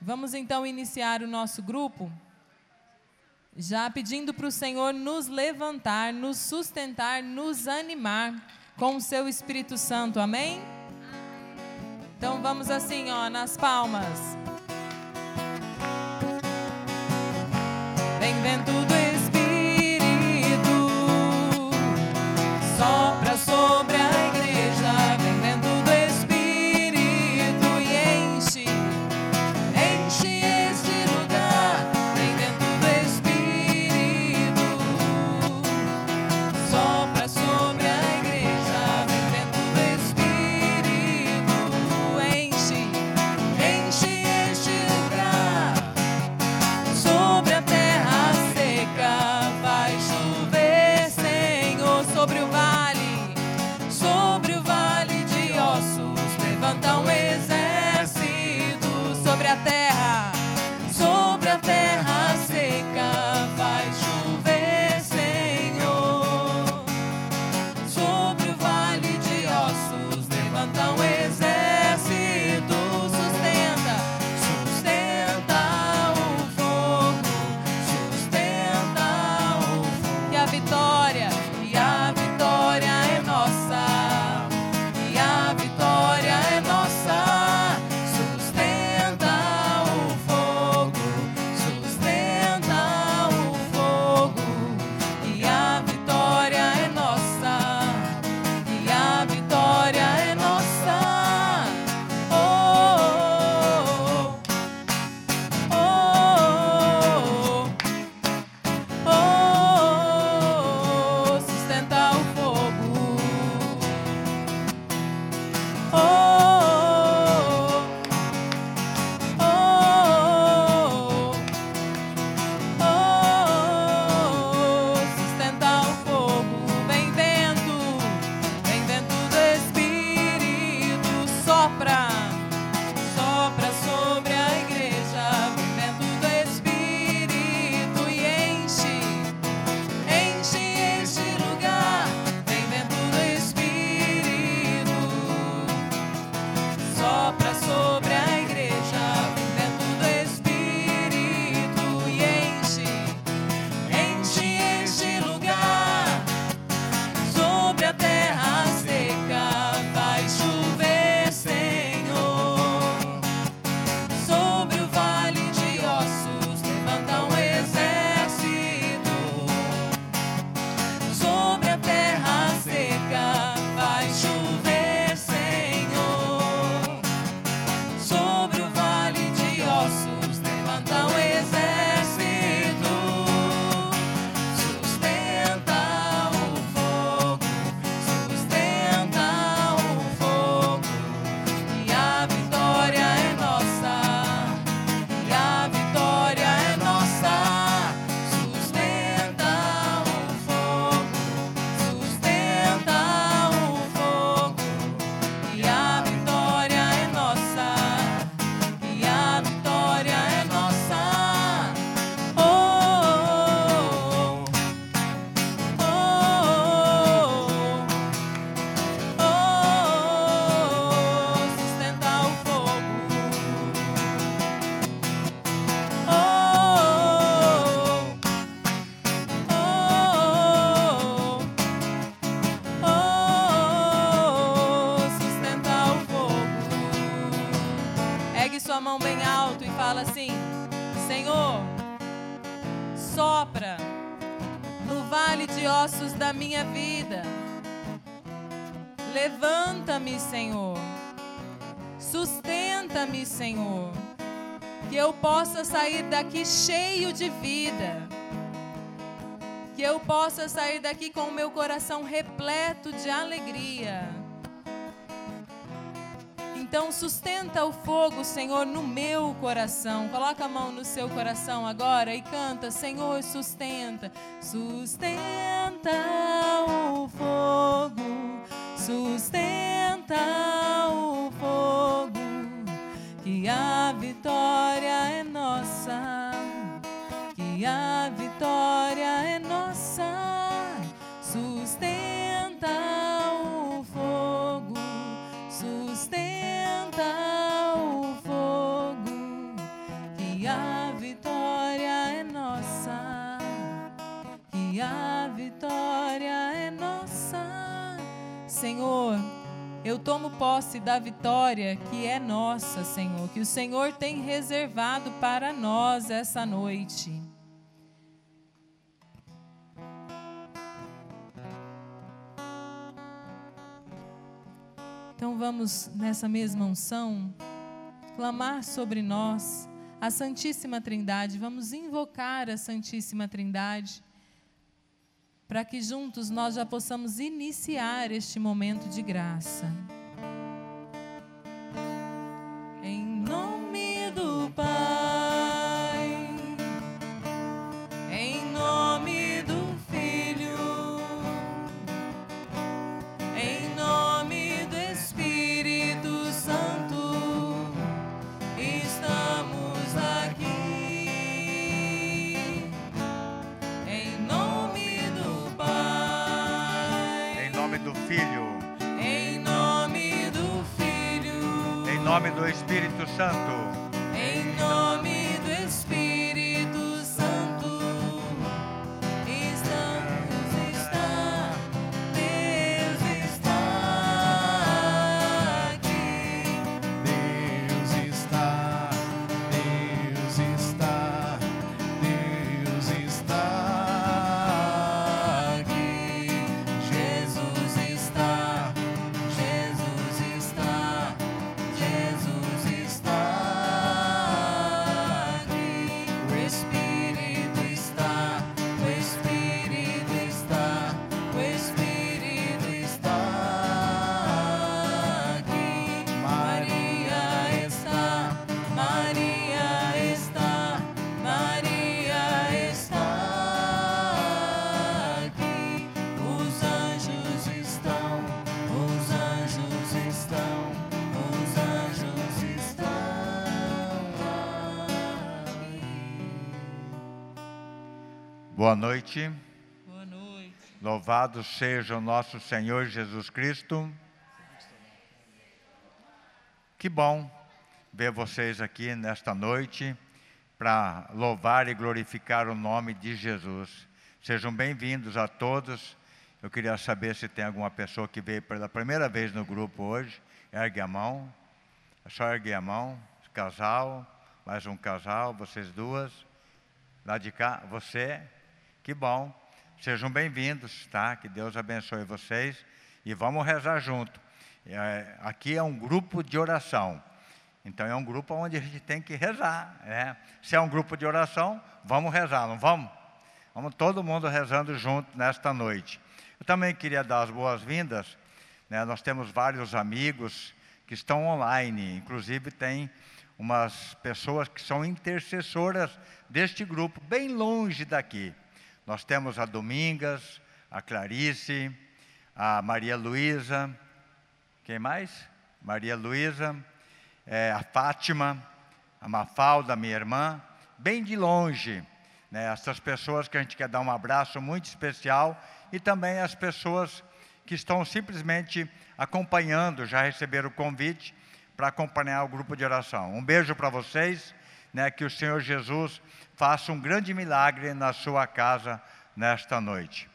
Vamos então iniciar o nosso grupo, já pedindo para o Senhor nos levantar, nos sustentar, nos animar com o seu Espírito Santo, amém? Então vamos assim, ó, nas palmas. Vem vento do sair daqui cheio de vida. Que eu possa sair daqui com o meu coração repleto de alegria. Então sustenta o fogo, Senhor, no meu coração. Coloca a mão no seu coração agora e canta, Senhor, sustenta. Sustenta o fogo, sustenta o que a vitória é nossa, que a vitória é nossa. Sustenta o fogo, sustenta o fogo, que a vitória é nossa, que a vitória é nossa, Senhor. Eu tomo posse da vitória que é nossa, Senhor, que o Senhor tem reservado para nós essa noite. Então vamos nessa mesma unção clamar sobre nós a Santíssima Trindade, vamos invocar a Santíssima Trindade para que juntos nós já possamos iniciar este momento de graça. Nome do Espírito Santo. Boa noite. Boa noite. Louvado seja o nosso Senhor Jesus Cristo. Que bom ver vocês aqui nesta noite para louvar e glorificar o nome de Jesus. Sejam bem-vindos a todos. Eu queria saber se tem alguma pessoa que veio pela primeira vez no grupo hoje. Ergue a mão. É só erguer a mão. Casal, mais um casal, vocês duas. Lá de cá, você. Que bom. Sejam bem-vindos, tá? Que Deus abençoe vocês e vamos rezar junto. É, aqui é um grupo de oração. Então é um grupo onde a gente tem que rezar. Né? Se é um grupo de oração, vamos rezar, não vamos? Vamos todo mundo rezando junto nesta noite. Eu também queria dar as boas-vindas. Né? Nós temos vários amigos que estão online, inclusive tem umas pessoas que são intercessoras deste grupo, bem longe daqui. Nós temos a Domingas, a Clarice, a Maria Luísa, quem mais? Maria Luísa, é, a Fátima, a Mafalda, minha irmã, bem de longe. Né, essas pessoas que a gente quer dar um abraço muito especial e também as pessoas que estão simplesmente acompanhando, já receberam o convite para acompanhar o grupo de oração. Um beijo para vocês, né, que o Senhor Jesus faça um grande milagre na sua casa nesta noite.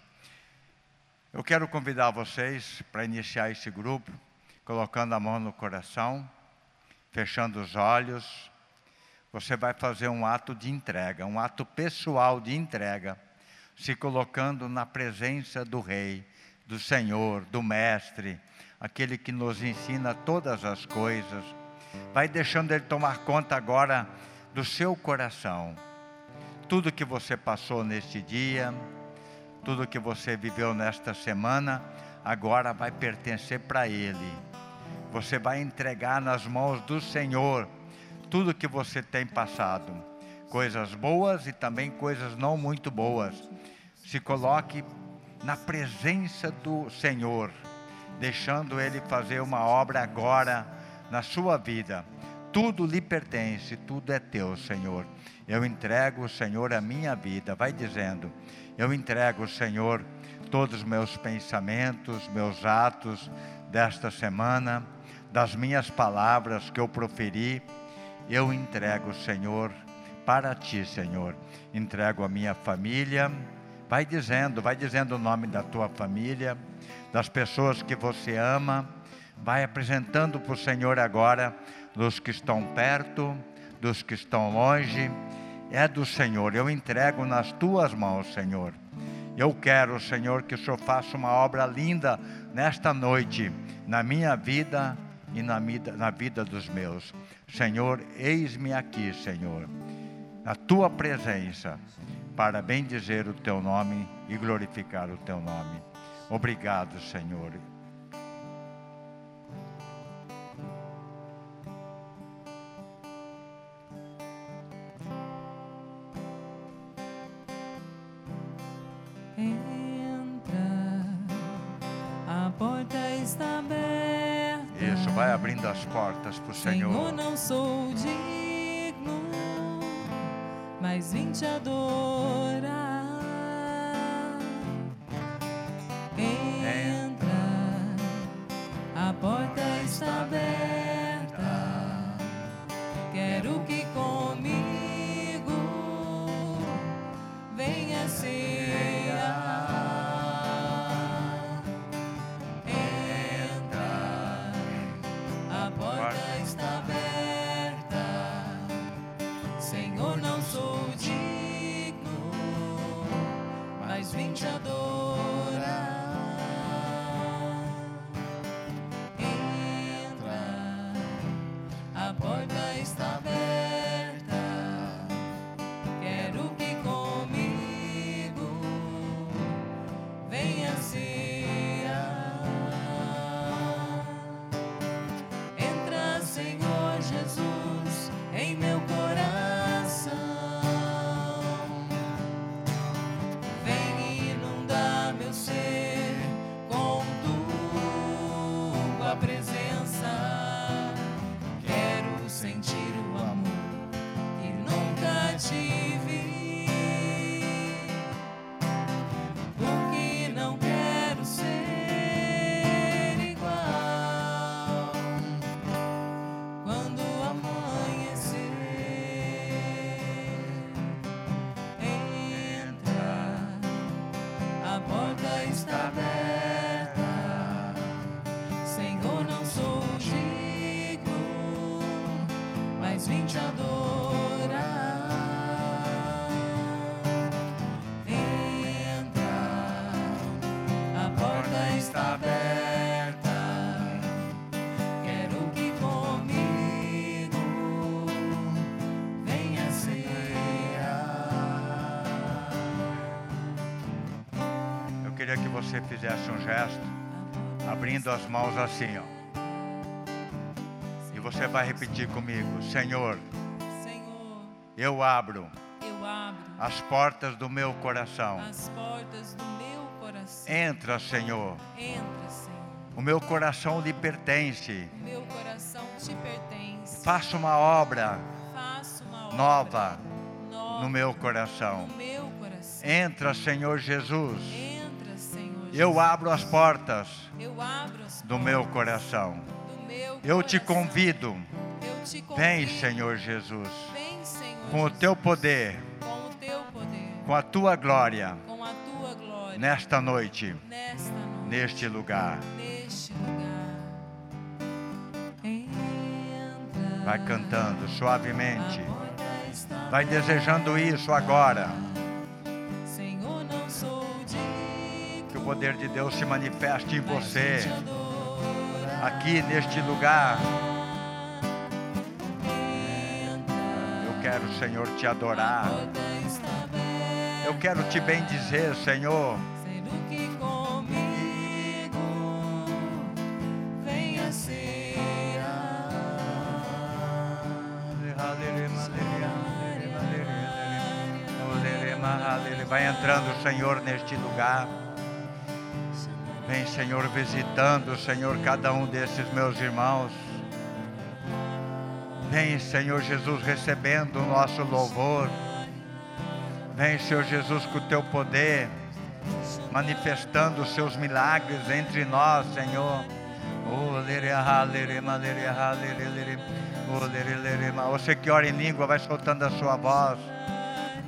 Eu quero convidar vocês para iniciar esse grupo, colocando a mão no coração, fechando os olhos. Você vai fazer um ato de entrega, um ato pessoal de entrega, se colocando na presença do Rei, do Senhor, do Mestre, aquele que nos ensina todas as coisas. Vai deixando Ele tomar conta agora do seu coração tudo que você passou neste dia, tudo que você viveu nesta semana, agora vai pertencer para Ele. Você vai entregar nas mãos do Senhor tudo que você tem passado, coisas boas e também coisas não muito boas. Se coloque na presença do Senhor, deixando Ele fazer uma obra agora na sua vida. Tudo lhe pertence, tudo é teu, Senhor. Eu entrego, Senhor, a minha vida. Vai dizendo, eu entrego, Senhor, todos os meus pensamentos, meus atos desta semana, das minhas palavras que eu proferi. Eu entrego, Senhor, para ti, Senhor. Entrego a minha família. Vai dizendo, vai dizendo o nome da tua família, das pessoas que você ama. Vai apresentando para o Senhor agora, dos que estão perto, dos que estão longe. É do Senhor, eu entrego nas tuas mãos, Senhor. Eu quero, Senhor, que o Senhor faça uma obra linda nesta noite, na minha vida e na vida, na vida dos meus. Senhor, eis-me aqui, Senhor, na tua presença, para bendizer o teu nome e glorificar o teu nome. Obrigado, Senhor. Vai abrindo as portas para o Senhor. Senhor, não sou digno, mas vim te adorar. você fizesse um gesto, abrindo as mãos assim, ó. E você vai repetir comigo: Senhor, eu abro, eu abro as portas do meu coração. As portas do meu coração. Entra, Senhor. Entra, Senhor. O meu coração lhe pertence. O meu coração te pertence. Faça uma obra, uma obra nova, nova no meu coração. No meu coração. Entra, Senhor Jesus. Entra, eu abro as portas do meu coração. Eu te convido. Vem, Senhor Jesus. Com o teu poder. Com a tua glória. Nesta noite. Neste lugar. Vai cantando suavemente. Vai desejando isso agora. Poder de Deus se manifeste em você, aqui neste lugar. Eu quero, Senhor, te adorar. Eu quero te bendizer, Senhor. Vai entrando, Senhor, neste lugar. Vem, Senhor, visitando, Senhor, cada um desses meus irmãos. Vem, Senhor Jesus, recebendo o nosso louvor. Vem, Senhor Jesus, com o teu poder, manifestando os seus milagres entre nós, Senhor. Você que ora em língua, vai soltando a sua voz.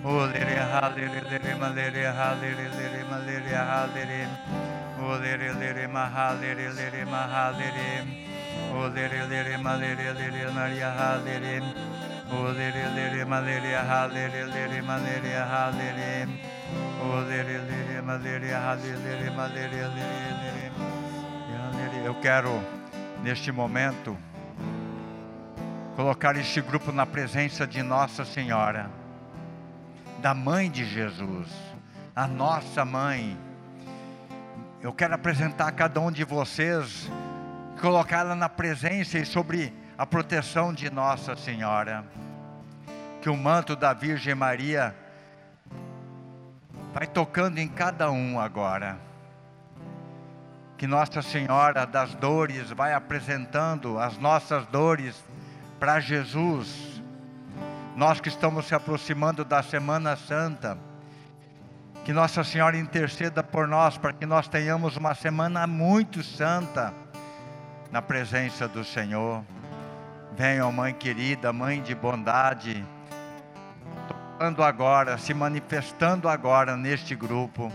O lere lere maha lere lere maha lere. O lere lere ma lere maria ha lere. O lere lere ma lere ha lere lere ma lere ha lere. O lere lere ma lere ha lere ma lere lere lere. Eu quero neste momento colocar este grupo na presença de Nossa Senhora, da Mãe de Jesus, a nossa mãe. Eu quero apresentar a cada um de vocês, colocá-la na presença e sobre a proteção de Nossa Senhora. Que o manto da Virgem Maria vai tocando em cada um agora. Que Nossa Senhora das Dores vai apresentando as nossas dores para Jesus. Nós que estamos se aproximando da Semana Santa, que Nossa Senhora interceda por nós para que nós tenhamos uma semana muito santa na presença do Senhor. Venha, Mãe querida, Mãe de bondade, tocando agora, se manifestando agora neste grupo,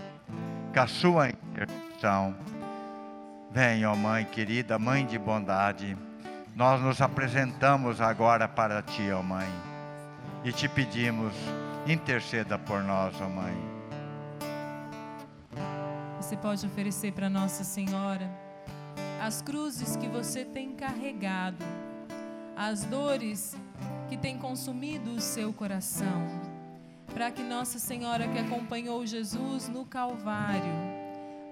com a sua intercessão. Venha, Mãe querida, Mãe de bondade, nós nos apresentamos agora para Ti, ó Mãe, e te pedimos, interceda por nós, ó Mãe. Você pode oferecer para Nossa Senhora? As cruzes que você tem carregado, as dores que têm consumido o seu coração, para que Nossa Senhora que acompanhou Jesus no Calvário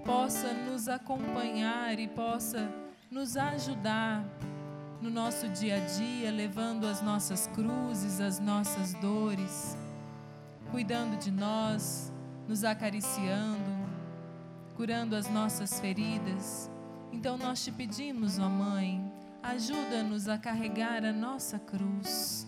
possa nos acompanhar e possa nos ajudar no nosso dia a dia, levando as nossas cruzes, as nossas dores, cuidando de nós, nos acariciando curando as nossas feridas. Então nós te pedimos, ó Mãe, ajuda-nos a carregar a nossa cruz.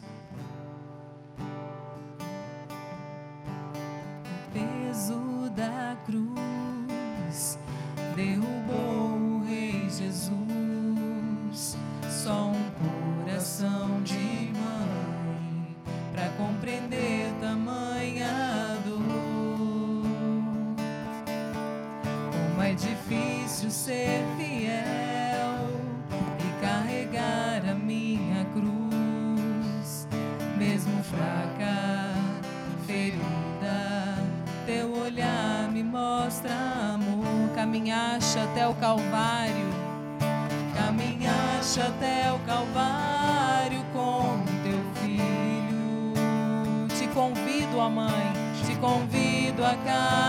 Convido a caminhar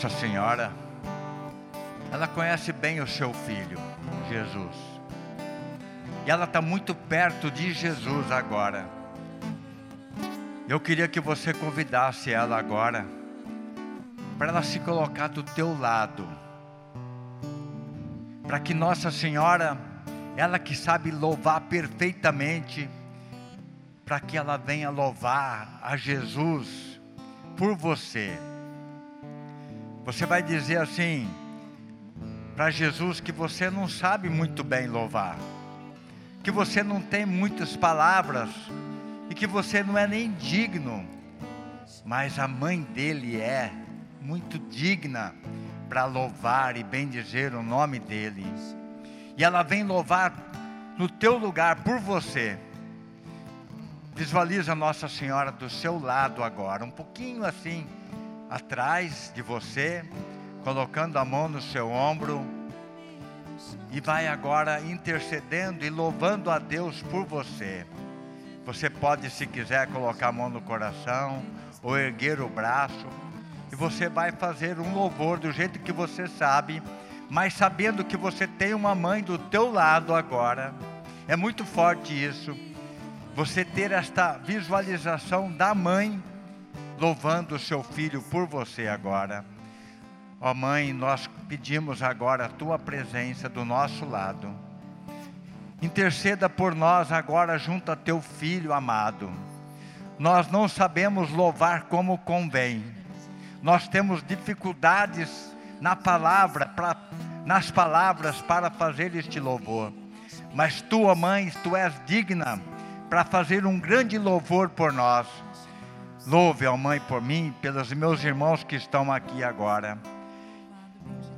Nossa Senhora, ela conhece bem o seu filho, Jesus. E ela está muito perto de Jesus agora. Eu queria que você convidasse ela agora para ela se colocar do teu lado para que Nossa Senhora, ela que sabe louvar perfeitamente, para que ela venha louvar a Jesus por você. Você vai dizer assim para Jesus que você não sabe muito bem louvar, que você não tem muitas palavras e que você não é nem digno, mas a mãe dele é muito digna para louvar e bendizer o nome dele. E ela vem louvar no teu lugar por você. Visualiza Nossa Senhora do seu lado agora, um pouquinho assim, atrás de você, colocando a mão no seu ombro. E vai agora intercedendo e louvando a Deus por você. Você pode, se quiser, colocar a mão no coração ou erguer o braço. E você vai fazer um louvor do jeito que você sabe, mas sabendo que você tem uma mãe do teu lado agora. É muito forte isso você ter esta visualização da mãe louvando o seu filho por você agora. Ó oh, mãe, nós pedimos agora a tua presença do nosso lado. Interceda por nós agora junto a teu filho amado. Nós não sabemos louvar como convém. Nós temos dificuldades na palavra, pra, nas palavras para fazer este louvor. Mas tua mãe, tu és digna para fazer um grande louvor por nós. Louve, ó Mãe, por mim, pelos meus irmãos que estão aqui agora.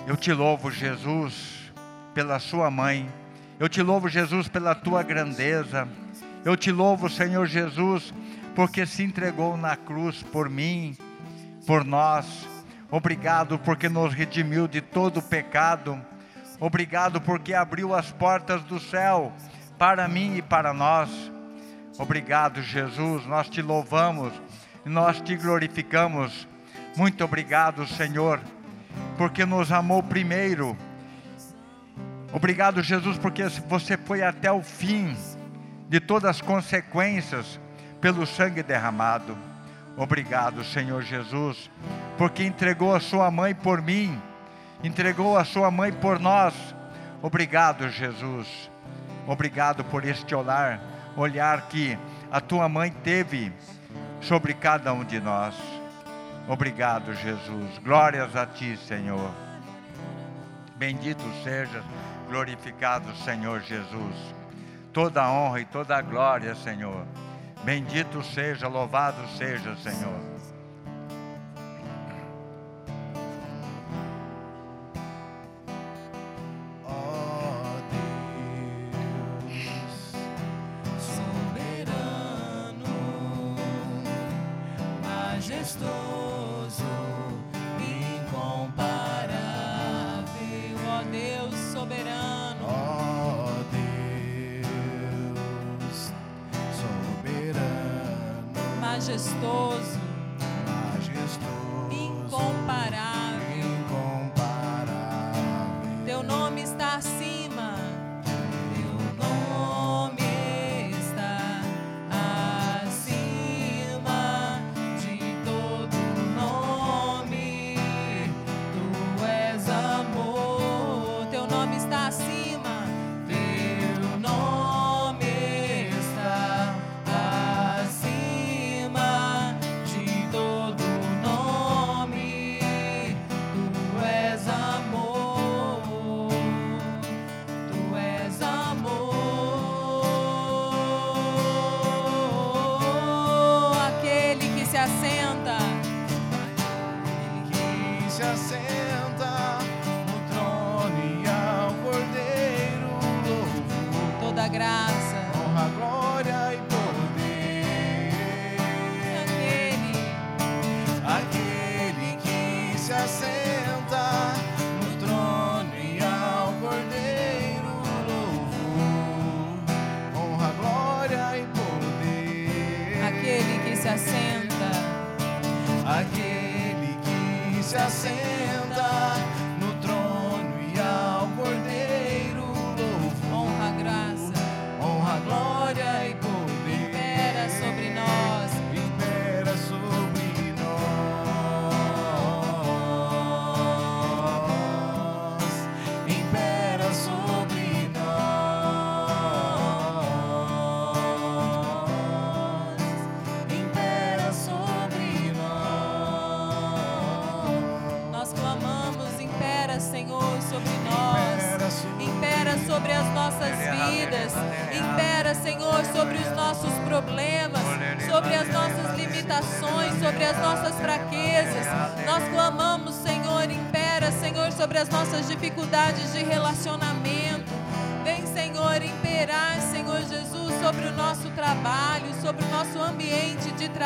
Eu te louvo, Jesus, pela Sua mãe. Eu te louvo, Jesus, pela Tua grandeza. Eu te louvo, Senhor Jesus, porque se entregou na cruz por mim, por nós. Obrigado porque nos redimiu de todo o pecado. Obrigado porque abriu as portas do céu para mim e para nós. Obrigado, Jesus. Nós te louvamos nós te glorificamos. Muito obrigado, Senhor, porque nos amou primeiro. Obrigado, Jesus, porque você foi até o fim de todas as consequências pelo sangue derramado. Obrigado, Senhor Jesus, porque entregou a sua mãe por mim, entregou a sua mãe por nós. Obrigado, Jesus. Obrigado por este olhar olhar que a tua mãe teve sobre cada um de nós. Obrigado, Jesus. Glórias a ti, Senhor. Bendito sejas, glorificado, Senhor Jesus. Toda a honra e toda a glória, Senhor. Bendito seja, louvado seja, Senhor.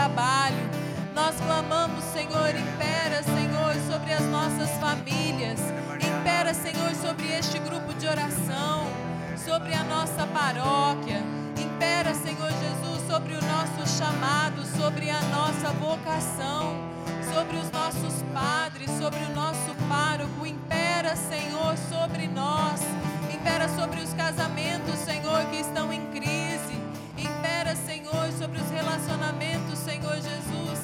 Trabalho. Nós clamamos, Senhor, impera, Senhor, sobre as nossas famílias. Impera, Senhor, sobre este grupo de oração, sobre a nossa paróquia. Impera, Senhor Jesus, sobre o nosso chamado, sobre a nossa vocação, sobre os nossos padres, sobre o nosso pároco. Impera, Senhor, sobre nós. Impera sobre os casamentos, Senhor, que estão em crise. Senhor, sobre os relacionamentos, Senhor Jesus,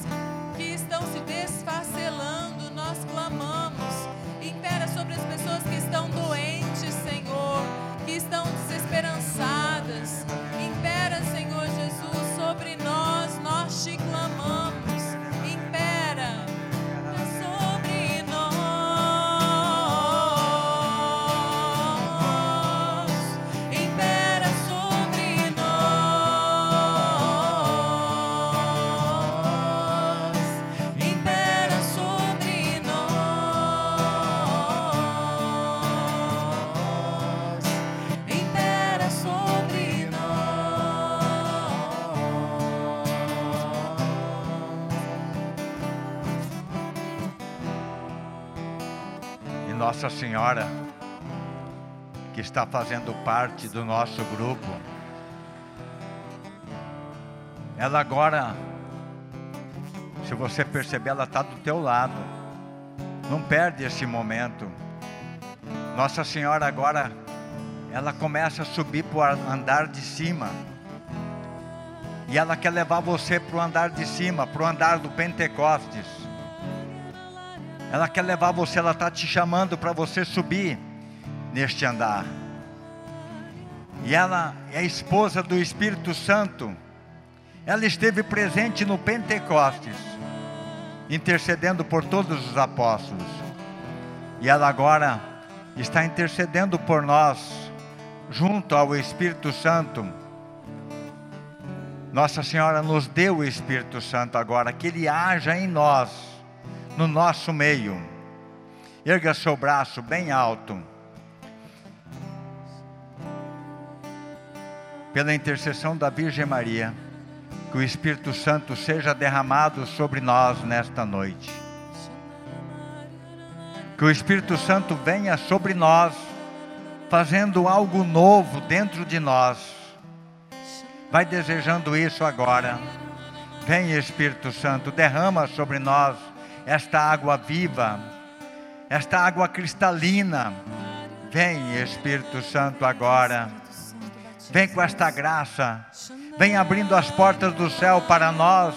que estão se desfacelando. Nós clamamos. Impera sobre as pessoas que estão doentes, Senhor, que estão desesperançadas. Impera, Senhor Jesus, sobre nós. Nós te clamamos. Nossa Senhora, que está fazendo parte do nosso grupo, ela agora, se você perceber, ela está do teu lado. Não perde esse momento. Nossa Senhora agora, ela começa a subir para o andar de cima. E ela quer levar você para o andar de cima, para o andar do Pentecostes. Ela quer levar você, ela está te chamando para você subir neste andar. E ela é esposa do Espírito Santo. Ela esteve presente no Pentecostes, intercedendo por todos os apóstolos. E ela agora está intercedendo por nós, junto ao Espírito Santo. Nossa Senhora nos deu o Espírito Santo agora, que Ele haja em nós, no nosso meio. Erga seu braço bem alto. Pela intercessão da Virgem Maria, que o Espírito Santo seja derramado sobre nós nesta noite. Que o Espírito Santo venha sobre nós, fazendo algo novo dentro de nós. Vai desejando isso agora. Vem, Espírito Santo, derrama sobre nós esta água viva, esta água cristalina. Vem, Espírito Santo, agora. Vem com esta graça. Vem abrindo as portas do céu para nós.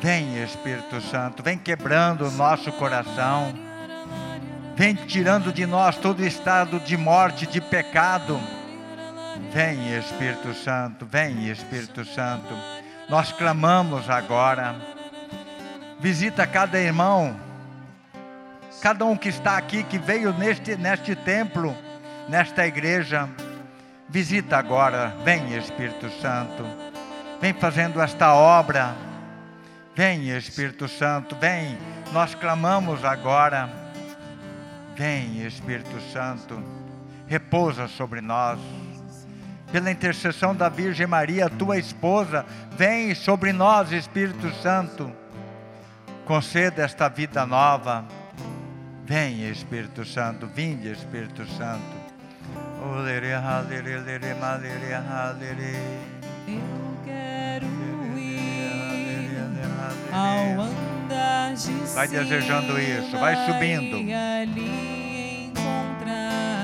Vem, Espírito Santo, vem quebrando o nosso coração. Vem tirando de nós todo estado de morte, de pecado. Vem, Espírito Santo, vem, Espírito Santo. Nós clamamos agora. Visita cada irmão, cada um que está aqui, que veio neste, neste templo, nesta igreja. Visita agora, vem Espírito Santo, vem fazendo esta obra. Vem Espírito Santo, vem. Nós clamamos agora. Vem Espírito Santo, repousa sobre nós. Pela intercessão da Virgem Maria, tua esposa, vem sobre nós, Espírito Santo. Conceda esta vida nova. Vem Espírito Santo, vinde Espírito Santo. Halere. Eu quero ir ao andar de Vai desejando isso, vai subindo. Ali encontrar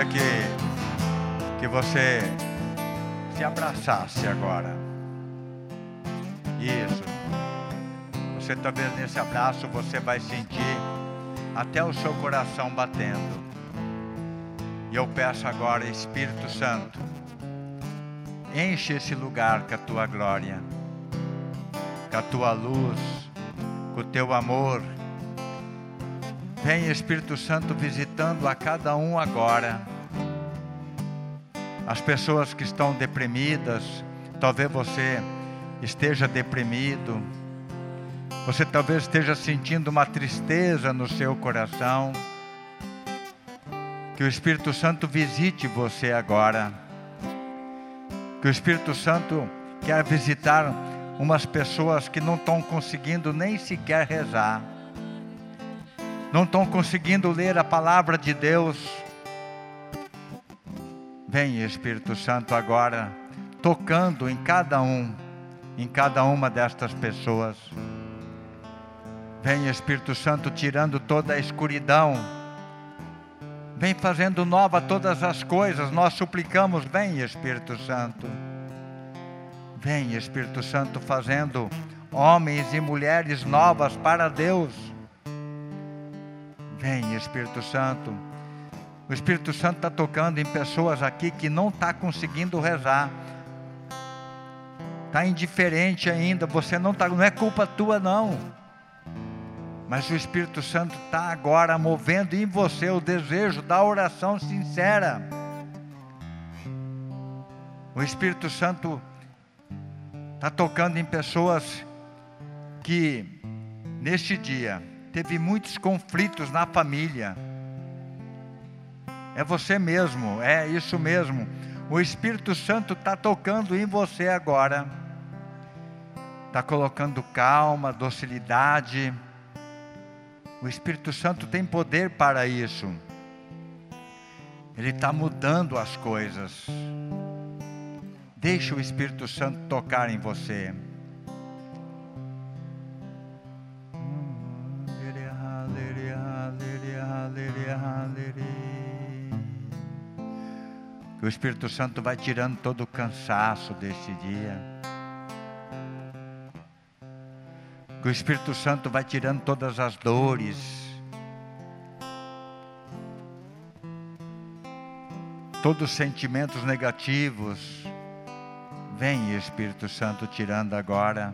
que, que você se abraçasse agora. Isso. Você talvez nesse abraço você vai sentir até o seu coração batendo. E eu peço agora, Espírito Santo, enche esse lugar com a tua glória, com a tua luz, com o teu amor. Vem Espírito Santo visitando a cada um agora. As pessoas que estão deprimidas, talvez você esteja deprimido, você talvez esteja sentindo uma tristeza no seu coração. Que o Espírito Santo visite você agora. Que o Espírito Santo quer visitar umas pessoas que não estão conseguindo nem sequer rezar não estão conseguindo ler a palavra de Deus. Vem Espírito Santo agora, tocando em cada um, em cada uma destas pessoas. Vem Espírito Santo tirando toda a escuridão. Vem fazendo nova todas as coisas. Nós suplicamos, vem Espírito Santo. Vem Espírito Santo fazendo homens e mulheres novas para Deus. Vem, Espírito Santo. O Espírito Santo está tocando em pessoas aqui que não está conseguindo rezar. está indiferente ainda, você não está, não é culpa tua não. Mas o Espírito Santo está agora movendo em você o desejo da oração sincera. O Espírito Santo está tocando em pessoas que neste dia teve muitos conflitos na família. É você mesmo, é isso mesmo. O Espírito Santo está tocando em você agora, está colocando calma, docilidade. O Espírito Santo tem poder para isso. Ele está mudando as coisas. Deixa o Espírito Santo tocar em você. Que o Espírito Santo vai tirando todo o cansaço deste dia. Que o Espírito Santo vai tirando todas as dores. Todos os sentimentos negativos. Vem, Espírito Santo, tirando agora.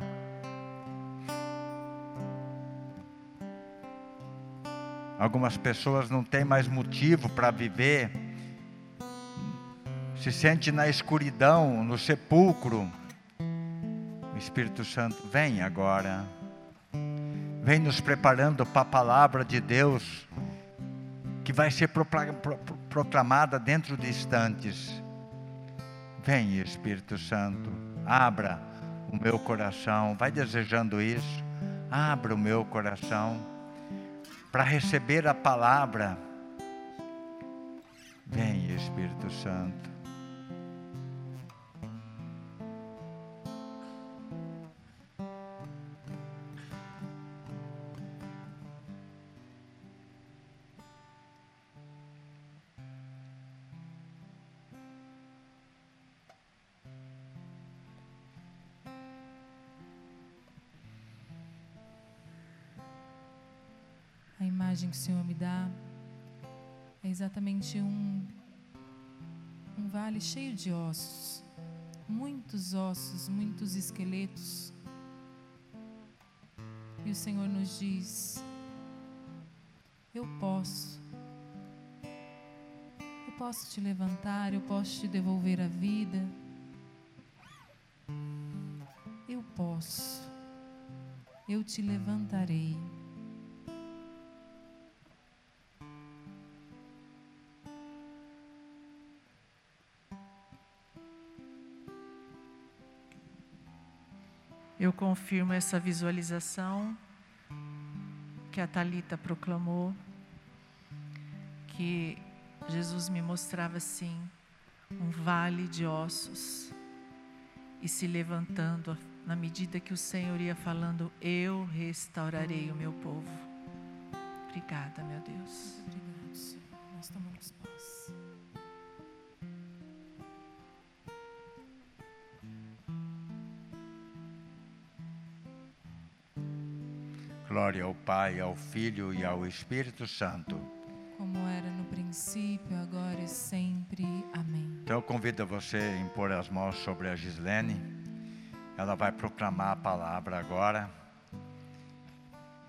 Algumas pessoas não têm mais motivo para viver, se sente na escuridão, no sepulcro. O Espírito Santo vem agora, vem nos preparando para a palavra de Deus, que vai ser proclamada dentro de instantes. Vem, Espírito Santo, abra o meu coração, vai desejando isso, abra o meu coração para receber a palavra. Vem, Espírito Santo. Exatamente um, um vale cheio de ossos, muitos ossos, muitos esqueletos. E o Senhor nos diz: Eu posso, eu posso te levantar, eu posso te devolver a vida. Eu posso, eu te levantarei. Confirmo essa visualização que a Talita proclamou, que Jesus me mostrava assim um vale de ossos e se levantando na medida que o Senhor ia falando, eu restaurarei o meu povo. Obrigada, meu Deus. Obrigado, Glória ao Pai, ao Filho e ao Espírito Santo. Como era no princípio, agora e sempre. Amém. Então eu convido você a impor as mãos sobre a Gislene. Ela vai proclamar a palavra agora.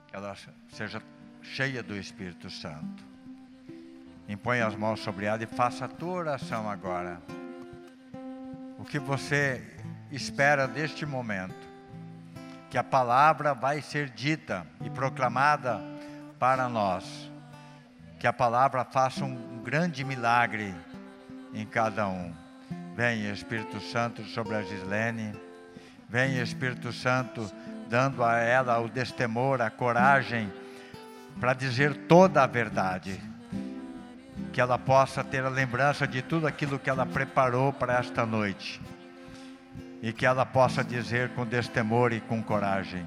Que ela seja cheia do Espírito Santo. Impõe as mãos sobre ela e faça a tua oração agora. O que você espera deste momento que a palavra vai ser dita e proclamada para nós. Que a palavra faça um grande milagre em cada um. Vem Espírito Santo sobre a Gislene. Vem Espírito Santo dando a ela o destemor, a coragem para dizer toda a verdade. Que ela possa ter a lembrança de tudo aquilo que ela preparou para esta noite e que ela possa dizer com destemor e com coragem: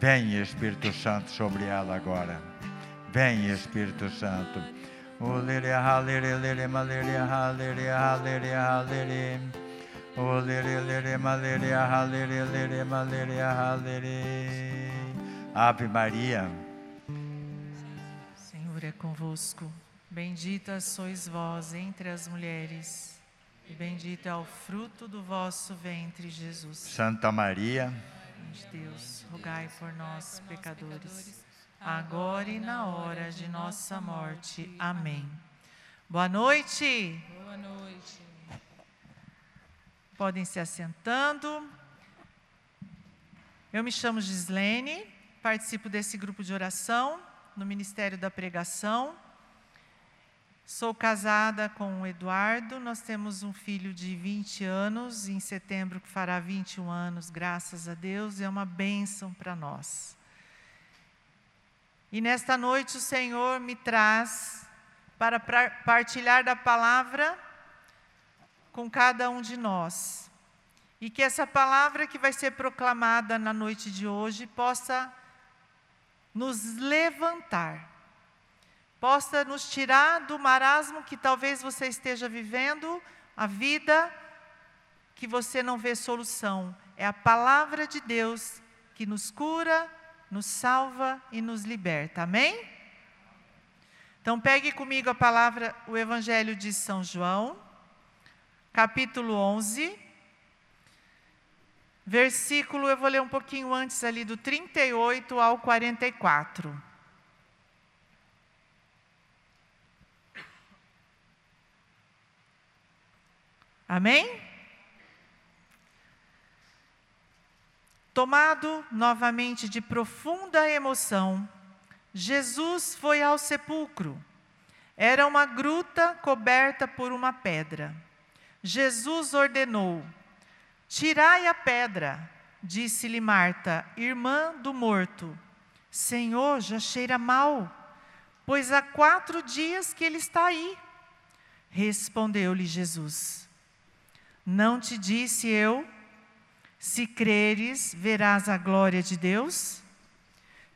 Vem Espírito Santo sobre ela agora. Vem Espírito Santo. Ave Maria. Senhor é convosco. Bendita sois vós entre as mulheres E bendito é o fruto do vosso ventre, Jesus. Santa Maria, Mãe de Deus, rogai por nós, pecadores, agora e na hora de nossa morte. Amém. Boa noite. Boa noite. Podem se assentando. Eu me chamo Gislene, participo desse grupo de oração no Ministério da Pregação. Sou casada com o Eduardo, nós temos um filho de 20 anos, em setembro que fará 21 anos, graças a Deus, é uma bênção para nós. E nesta noite o Senhor me traz para partilhar da palavra com cada um de nós. E que essa palavra que vai ser proclamada na noite de hoje possa nos levantar, possa nos tirar do marasmo que talvez você esteja vivendo, a vida que você não vê solução. É a palavra de Deus que nos cura, nos salva e nos liberta. Amém? Então pegue comigo a palavra, o Evangelho de São João, capítulo 11. Versículo, eu vou ler um pouquinho antes ali, do 38 ao 44. Amém? Tomado novamente de profunda emoção, Jesus foi ao sepulcro. Era uma gruta coberta por uma pedra. Jesus ordenou: Tirai a pedra, disse-lhe Marta, irmã do morto. Senhor, já cheira mal, pois há quatro dias que ele está aí. Respondeu-lhe Jesus: Não te disse eu, se creres, verás a glória de Deus?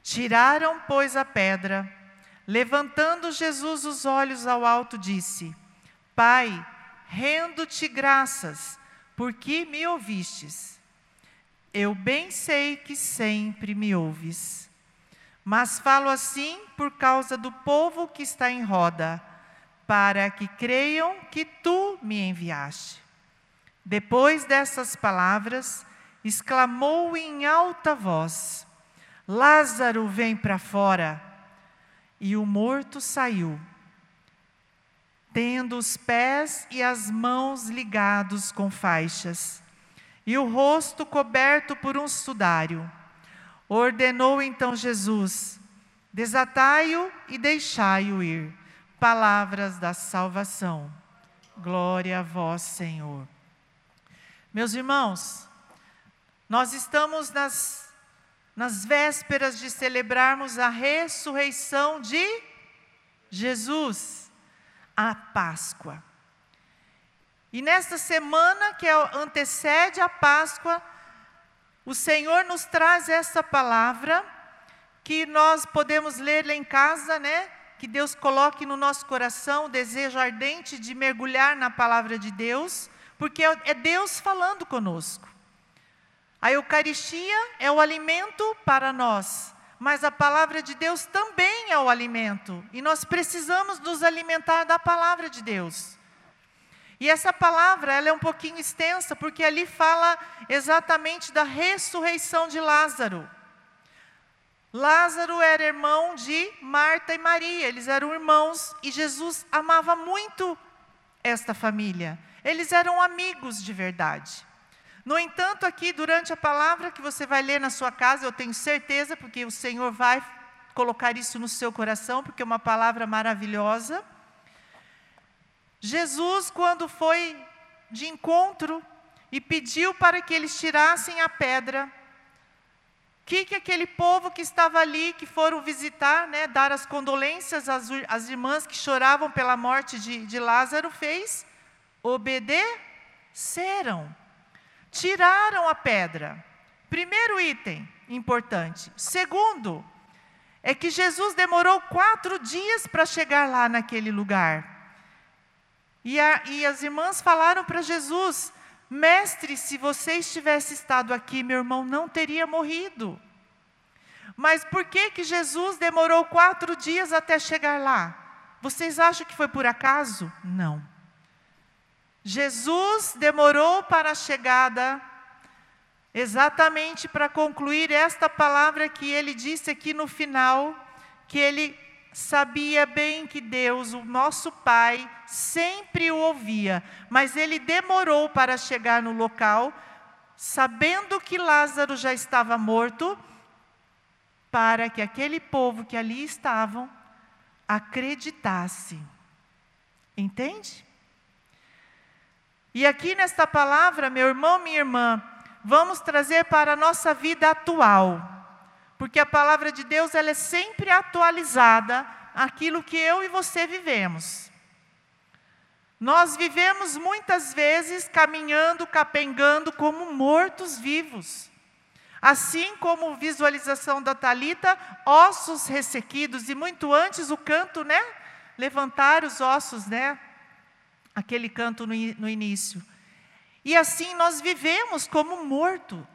Tiraram, pois, a pedra. Levantando Jesus os olhos ao alto, disse: Pai, rendo-te graças, porque me ouvistes. Eu bem sei que sempre me ouves. Mas falo assim por causa do povo que está em roda, para que creiam que tu me enviaste. Depois dessas palavras, exclamou em alta voz: Lázaro, vem para fora. E o morto saiu, tendo os pés e as mãos ligados com faixas, e o rosto coberto por um sudário. Ordenou então Jesus: Desatai-o e deixai-o ir. Palavras da salvação. Glória a vós, Senhor. Meus irmãos, nós estamos nas, nas vésperas de celebrarmos a ressurreição de Jesus, a Páscoa. E nesta semana que antecede a Páscoa, o Senhor nos traz essa palavra que nós podemos ler lá em casa, né? Que Deus coloque no nosso coração o desejo ardente de mergulhar na palavra de Deus, porque é é Deus falando conosco. A Eucaristia é o alimento para nós, mas a palavra de Deus também é o alimento, e nós precisamos nos alimentar da palavra de Deus. E essa palavra, ela é um pouquinho extensa, porque ali fala exatamente da ressurreição de Lázaro. Lázaro era irmão de Marta e Maria, eles eram irmãos e Jesus amava muito esta família. Eles eram amigos de verdade. No entanto, aqui durante a palavra que você vai ler na sua casa, eu tenho certeza, porque o Senhor vai colocar isso no seu coração, porque é uma palavra maravilhosa. Jesus, quando foi de encontro e pediu para que eles tirassem a pedra, o que, que aquele povo que estava ali, que foram visitar, né, dar as condolências às, às irmãs que choravam pela morte de, de Lázaro, fez? Obedeceram. Tiraram a pedra. Primeiro item importante. Segundo, é que Jesus demorou quatro dias para chegar lá naquele lugar. E, a- e as irmãs falaram para Jesus: Mestre, se você estivesse estado aqui, meu irmão não teria morrido. Mas por que, que Jesus demorou quatro dias até chegar lá? Vocês acham que foi por acaso? Não. Jesus demorou para a chegada, exatamente para concluir esta palavra que ele disse aqui no final, que ele sabia bem que Deus, o nosso Pai, sempre o ouvia, mas ele demorou para chegar no local, sabendo que Lázaro já estava morto, para que aquele povo que ali estavam acreditasse. Entende? E aqui nesta palavra, meu irmão, minha irmã, vamos trazer para a nossa vida atual porque a palavra de Deus ela é sempre atualizada aquilo que eu e você vivemos. Nós vivemos muitas vezes caminhando, capengando como mortos vivos. Assim como visualização da Talita, ossos ressequidos e muito antes o canto, né? Levantar os ossos, né? Aquele canto no, no início. E assim nós vivemos como morto.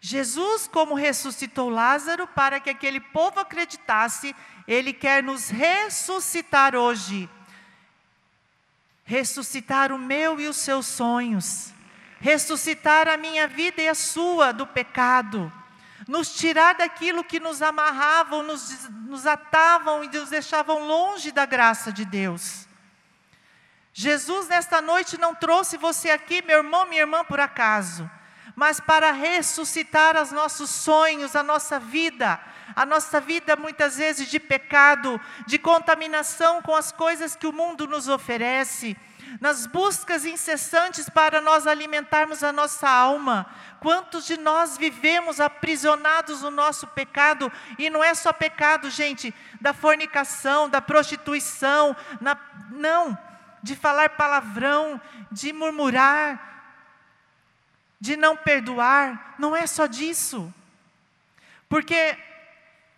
Jesus, como ressuscitou Lázaro, para que aquele povo acreditasse, ele quer nos ressuscitar hoje. Ressuscitar o meu e os seus sonhos. Ressuscitar a minha vida e a sua do pecado. Nos tirar daquilo que nos amarravam, nos, nos atavam e nos deixavam longe da graça de Deus. Jesus, nesta noite, não trouxe você aqui, meu irmão, minha irmã, por acaso mas para ressuscitar os nossos sonhos, a nossa vida, a nossa vida muitas vezes de pecado, de contaminação com as coisas que o mundo nos oferece, nas buscas incessantes para nós alimentarmos a nossa alma. Quantos de nós vivemos aprisionados no nosso pecado, e não é só pecado, gente, da fornicação, da prostituição, na, não, de falar palavrão, de murmurar, de não perdoar, não é só disso. Porque,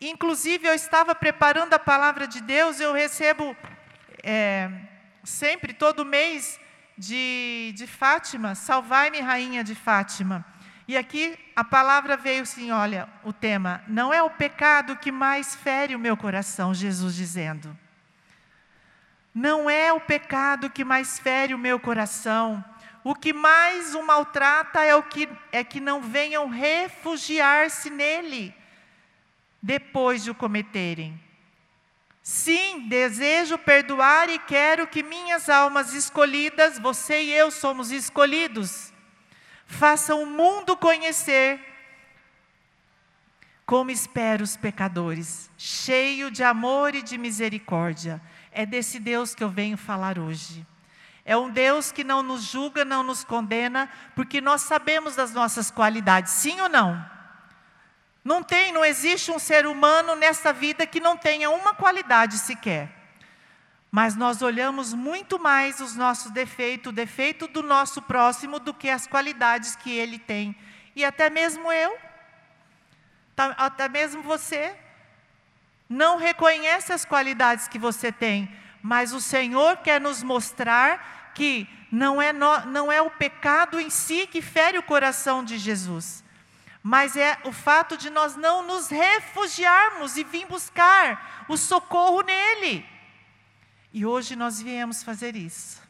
inclusive, eu estava preparando a palavra de Deus, eu recebo é, sempre, todo mês, de, de Fátima, salvai-me, rainha de Fátima. E aqui a palavra veio assim: olha, o tema, não é o pecado que mais fere o meu coração, Jesus dizendo. Não é o pecado que mais fere o meu coração, o que mais o maltrata é o que é que não venham refugiar-se nele depois de o cometerem. Sim, desejo perdoar e quero que minhas almas escolhidas, você e eu somos escolhidos, façam o mundo conhecer como espero os pecadores, cheio de amor e de misericórdia. É desse Deus que eu venho falar hoje. É um Deus que não nos julga, não nos condena, porque nós sabemos das nossas qualidades, sim ou não? Não tem, não existe um ser humano nessa vida que não tenha uma qualidade sequer. Mas nós olhamos muito mais os nossos defeitos, o defeito do nosso próximo, do que as qualidades que ele tem. E até mesmo eu, tá, até mesmo você, não reconhece as qualidades que você tem, mas o Senhor quer nos mostrar que não é, no, não é o pecado em si que fere o coração de Jesus, mas é o fato de nós não nos refugiarmos e vir buscar o socorro nele. E hoje nós viemos fazer isso.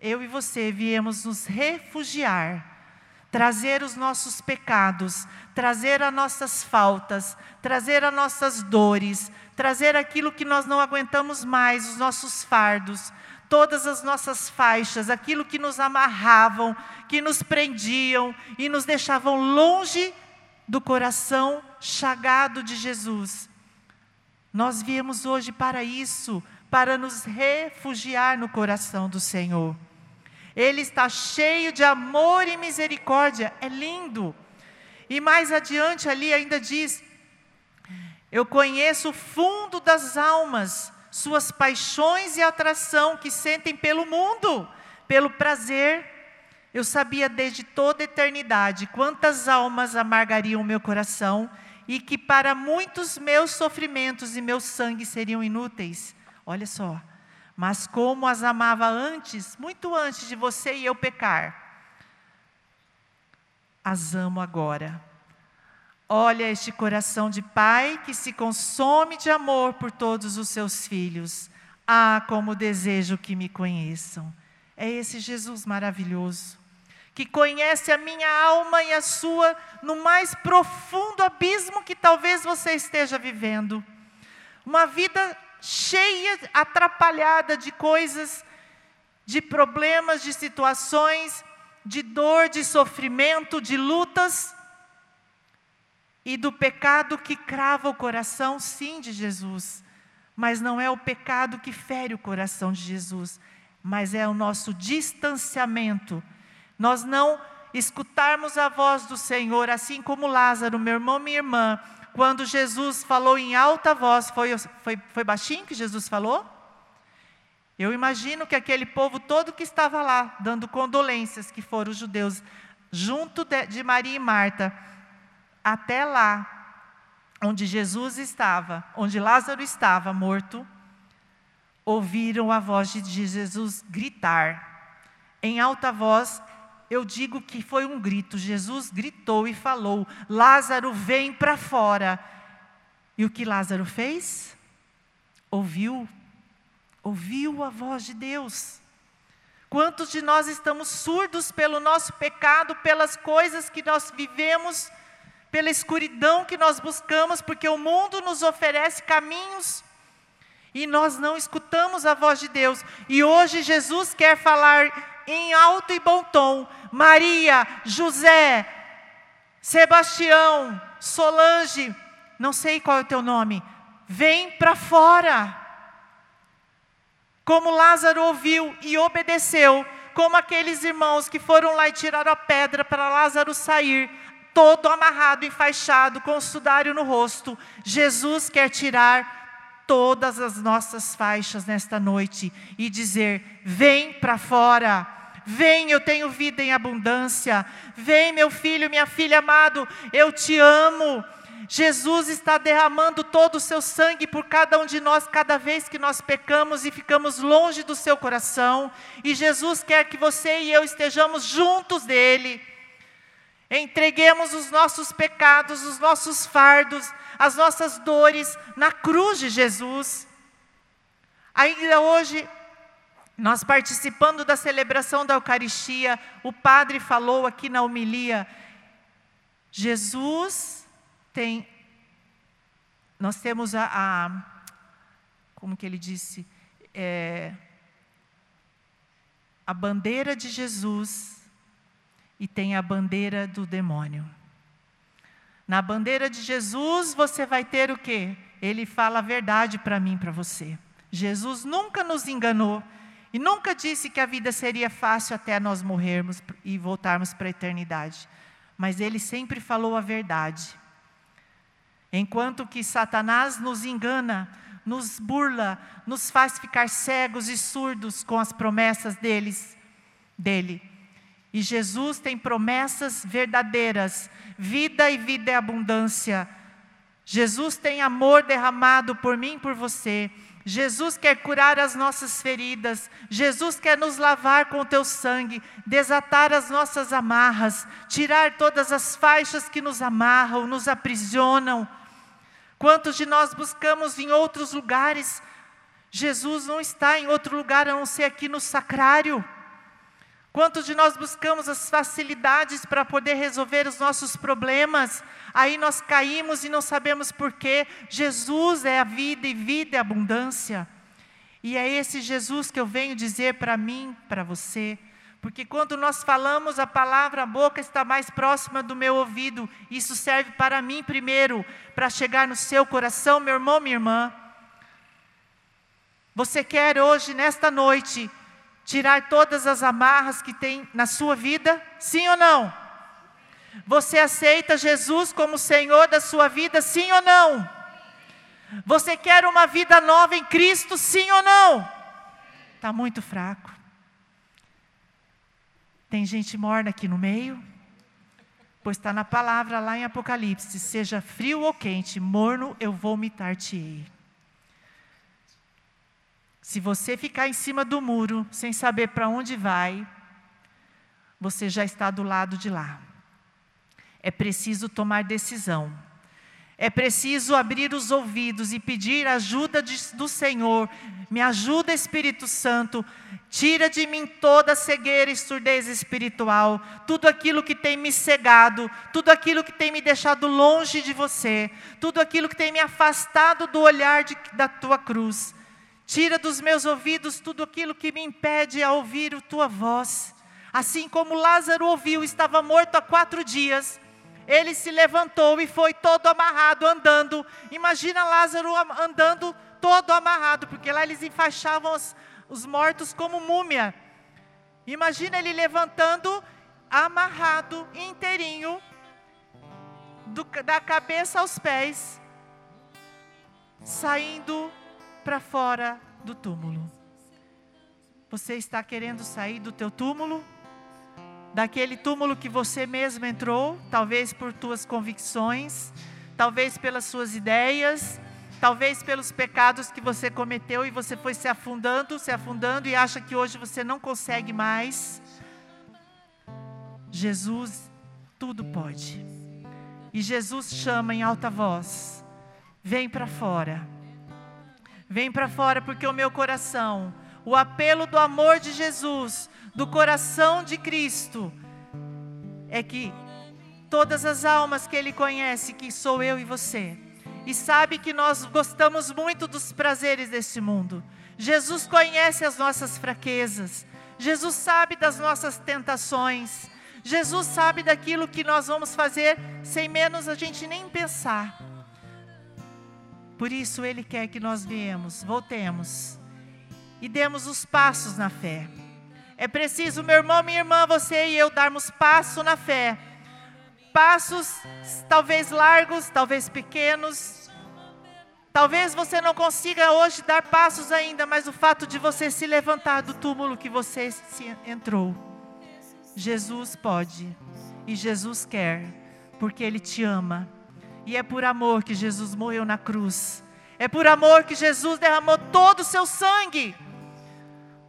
Eu e você viemos nos refugiar, trazer os nossos pecados, trazer as nossas faltas, trazer as nossas dores, trazer aquilo que nós não aguentamos mais, os nossos fardos, todas as nossas faixas, aquilo que nos amarravam, que nos prendiam e nos deixavam longe do coração chagado de Jesus. Nós viemos hoje para isso, para nos refugiar no coração do Senhor. Ele está cheio de amor e misericórdia, é lindo. E mais adiante ali ainda diz: Eu conheço o fundo das almas, suas paixões e atração que sentem pelo mundo, pelo prazer. Eu sabia desde toda a eternidade quantas almas amargariam o meu coração e que para muitos meus sofrimentos e meu sangue seriam inúteis. Olha só, mas como as amava antes, muito antes de você e eu pecar, as amo agora Olha este coração de pai que se consome de amor por todos os seus filhos. Ah, como desejo que me conheçam. É esse Jesus maravilhoso, que conhece a minha alma e a sua no mais profundo abismo que talvez você esteja vivendo. Uma vida cheia, atrapalhada de coisas, de problemas, de situações, de dor, de sofrimento, de lutas e do pecado que crava o coração, sim, de Jesus. Mas não é o pecado que fere o coração de Jesus, mas é o nosso distanciamento. Nós não escutarmos a voz do Senhor, assim como Lázaro, meu irmão, minha irmã, quando Jesus falou em alta voz, foi, foi, foi baixinho que Jesus falou? Eu imagino que aquele povo todo que estava lá, dando condolências, que foram os judeus, junto de, de Maria e Marta, até lá, onde Jesus estava, onde Lázaro estava morto, ouviram a voz de Jesus gritar. Em alta voz, eu digo que foi um grito. Jesus gritou e falou: Lázaro, vem para fora. E o que Lázaro fez? Ouviu, ouviu a voz de Deus. Quantos de nós estamos surdos pelo nosso pecado, pelas coisas que nós vivemos? pela escuridão que nós buscamos, porque o mundo nos oferece caminhos e nós não escutamos a voz de Deus. E hoje Jesus quer falar em alto e bom tom: Maria, José, Sebastião, Solange, não sei qual é o teu nome, vem para fora. Como Lázaro ouviu e obedeceu, como aqueles irmãos que foram lá e tiraram a pedra para Lázaro sair, todo amarrado, enfaixado, com o sudário no rosto. Jesus quer tirar todas as nossas faixas nesta noite e dizer: vem para fora. Vem, eu tenho vida em abundância. Vem, meu filho, minha filha amado, eu te amo. Jesus está derramando todo o seu sangue por cada um de nós, cada vez que nós pecamos e ficamos longe do seu coração. E Jesus quer que você e eu estejamos juntos dele. Entreguemos os nossos pecados, os nossos fardos, as nossas dores na cruz de Jesus. Ainda hoje, nós participando da celebração da Eucaristia, o padre falou aqui na homilia: Jesus tem. Nós temos a. a como que ele disse? É, a bandeira de Jesus e tem a bandeira do demônio. Na bandeira de Jesus você vai ter o quê? Ele fala a verdade para mim, para você. Jesus nunca nos enganou e nunca disse que a vida seria fácil até nós morrermos e voltarmos para a eternidade. Mas ele sempre falou a verdade. Enquanto que Satanás nos engana, nos burla, nos faz ficar cegos e surdos com as promessas deles, dele. E Jesus tem promessas verdadeiras, vida e vida é abundância. Jesus tem amor derramado por mim e por você. Jesus quer curar as nossas feridas. Jesus quer nos lavar com o teu sangue, desatar as nossas amarras, tirar todas as faixas que nos amarram, nos aprisionam. Quantos de nós buscamos em outros lugares? Jesus não está em outro lugar a não ser aqui no sacrário. Quantos de nós buscamos as facilidades para poder resolver os nossos problemas? Aí nós caímos e não sabemos porquê. Jesus é a vida e vida é abundância. E é esse Jesus que eu venho dizer para mim, para você. Porque quando nós falamos, a palavra, a boca está mais próxima do meu ouvido. Isso serve para mim primeiro, para chegar no seu coração, meu irmão, minha irmã. Você quer hoje, nesta noite, tirar todas as amarras que tem na sua vida? Sim ou não? Você aceita Jesus como Senhor da sua vida? Sim ou não? Você quer uma vida nova em Cristo? Sim ou não? Está muito fraco. Tem gente morna aqui no meio? Pois está na palavra lá em Apocalipse: seja frio ou quente, morno eu vomitar-te-ei. Se você ficar em cima do muro, sem saber para onde vai, você já está do lado de lá. É preciso tomar decisão. É preciso abrir os ouvidos e pedir ajuda de, do Senhor. Me ajuda, Espírito Santo. Tira de mim toda cegueira e surdez espiritual, tudo aquilo que tem me cegado, tudo aquilo que tem me deixado longe de você, tudo aquilo que tem me afastado do olhar de, da tua cruz. Tira dos meus ouvidos tudo aquilo que me impede a ouvir a tua voz. Assim como Lázaro ouviu, estava morto há quatro dias ele se levantou e foi todo amarrado, andando. Imagina Lázaro andando todo amarrado, porque lá eles enfaixavam os, os mortos como múmia. Imagina ele levantando, amarrado, inteirinho, do, da cabeça aos pés, saindo para fora do túmulo. Você está querendo sair do teu túmulo? daquele túmulo que você mesmo entrou, talvez por tuas convicções, talvez pelas suas ideias, talvez pelos pecados que você cometeu e você foi se afundando, se afundando e acha que hoje você não consegue mais. Jesus tudo pode. E Jesus chama em alta voz: Vem para fora. Vem para fora porque o meu coração, o apelo do amor de Jesus do coração de Cristo é que todas as almas que Ele conhece, que sou eu e você, e sabe que nós gostamos muito dos prazeres deste mundo. Jesus conhece as nossas fraquezas, Jesus sabe das nossas tentações, Jesus sabe daquilo que nós vamos fazer sem menos a gente nem pensar. Por isso Ele quer que nós viemos, voltemos e demos os passos na fé. É preciso, meu irmão, minha irmã, você e eu darmos passo na fé. Passos talvez largos, talvez pequenos. Talvez você não consiga hoje dar passos ainda, mas o fato de você se levantar do túmulo que você se entrou. Jesus pode e Jesus quer, porque Ele te ama. E é por amor que Jesus morreu na cruz. É por amor que Jesus derramou todo o seu sangue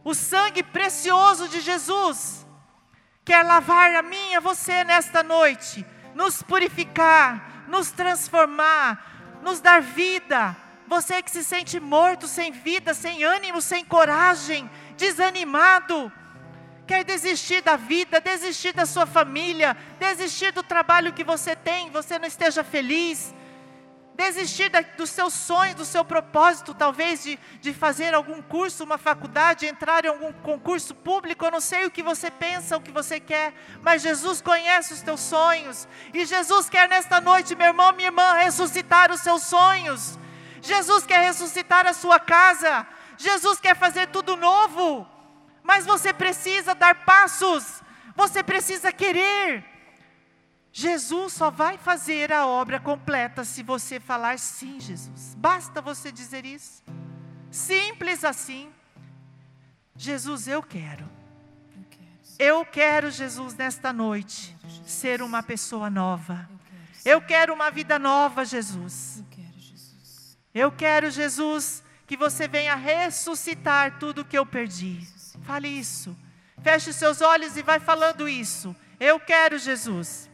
o sangue precioso de Jesus quer lavar a mim e a você nesta noite, nos purificar, nos transformar, nos dar vida. Você que se sente morto, sem vida, sem ânimo, sem coragem, desanimado, quer desistir da vida, desistir da sua família, desistir do trabalho que você tem, você não esteja feliz, desistir da, do seu sonho, do seu propósito, talvez de, de fazer algum curso, uma faculdade, entrar em algum concurso público, eu não sei o que você pensa, o que você quer, mas Jesus conhece os teus sonhos, e Jesus quer nesta noite, meu irmão, minha irmã, ressuscitar os seus sonhos, Jesus quer ressuscitar a sua casa, Jesus quer fazer tudo novo, mas você precisa dar passos, você precisa querer, Jesus só vai fazer a obra completa se você falar sim, Jesus. Basta você dizer isso. Simples assim. Jesus, eu quero. Eu quero, Jesus, nesta noite, ser uma pessoa nova. Eu quero uma vida nova, Jesus. Eu quero, Jesus, que você venha ressuscitar tudo que eu perdi. Fale isso. Feche seus olhos e vai falando isso. Eu quero, Jesus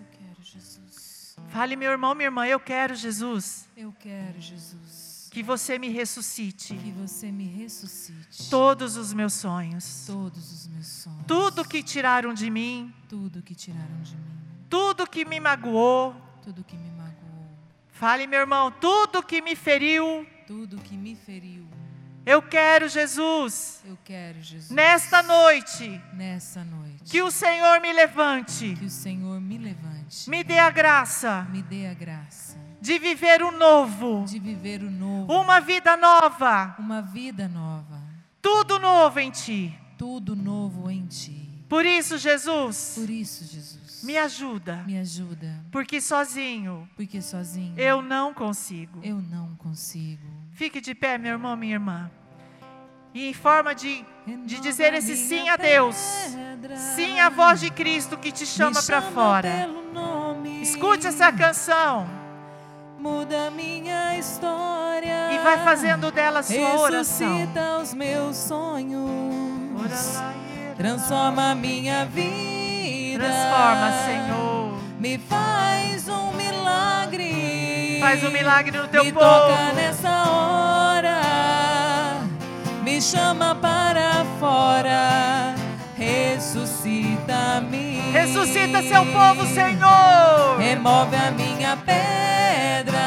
Fale, meu irmão, minha irmã, eu quero Jesus. Eu quero Jesus. Que você me ressuscite. Que você me ressuscite. Todos os meus sonhos. Todos os meus sonhos. Tudo que tiraram de mim. Tudo que tiraram de mim. Tudo que me magoou. Tudo que me magoou. Fale, meu irmão, tudo que me feriu. Tudo que me feriu. Eu quero Jesus. Eu quero Jesus. Nesta noite. Nessa noite. Que o Senhor me levante. Que o Senhor me levante me dê a graça. Me dê a graça. De viver o novo. De viver o novo. Uma vida nova. Uma vida nova. Tudo novo em ti. Tudo novo em ti. Por isso, Jesus. Por isso, Jesus. Me ajuda. Me ajuda. Porque sozinho. Porque sozinho. Eu não consigo. Eu não consigo. Fique de pé, meu irmão, minha irmã. E em forma de, de dizer esse sim a Deus. Sim à voz de Cristo que te chama para fora. Escute essa canção. Muda minha história. E vai fazendo dela sua oração. Ressuscita os meus sonhos. Transforma minha vida. Transforma, Senhor. Me faz um milagre Faz um milagre no teu me povo. toca nessa hora, me chama para fora, ressuscita-me. Ressuscita seu povo, Senhor. Remove a minha pedra,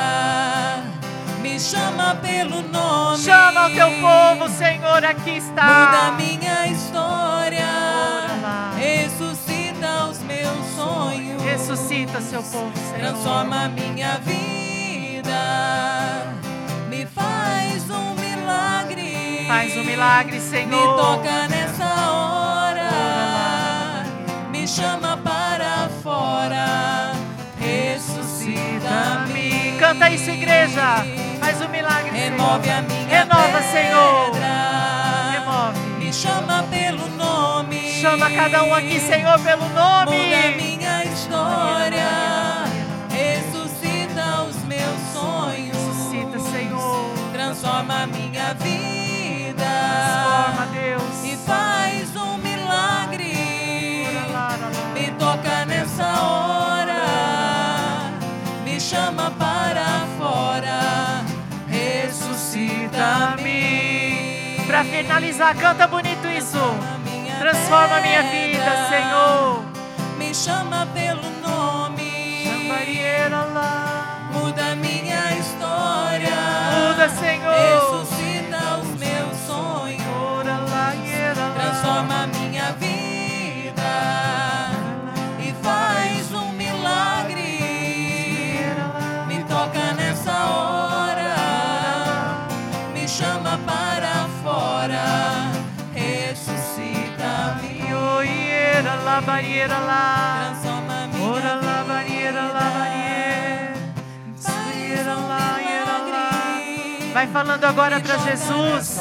me chama pelo nome. Chama o teu povo, Senhor, aqui está. Muda minha história, ressuscita os meus sonhos. Ressuscita seu povo, Senhor. Transforma minha vida, me faz um milagre. Faz um milagre, Me Senhor. toca nessa hora, me chama para fora, ressuscita-me. Canta isso, igreja. Faz um milagre, Remove Senhor. a minha Renova, pedra, Senhor. Remove. Me chama pelo nome. Chama cada um aqui, Senhor, pelo nome. Muda minha história, Transforma minha vida. Transforma, Deus. E faz um milagre. Me toca nessa hora. Me chama para fora. Ressuscita-me. Pra finalizar, canta bonito isso. Transforma a minha vida, Senhor. Me chama pelo nome. Muda minha história. Muda, Senhor. Ressuscita os meus sonhos. Transforma minha vida e faz um milagre. Me toca nessa hora, me chama para fora, ressuscita-me. Transforma minha Ora Vai falando agora para Jesus.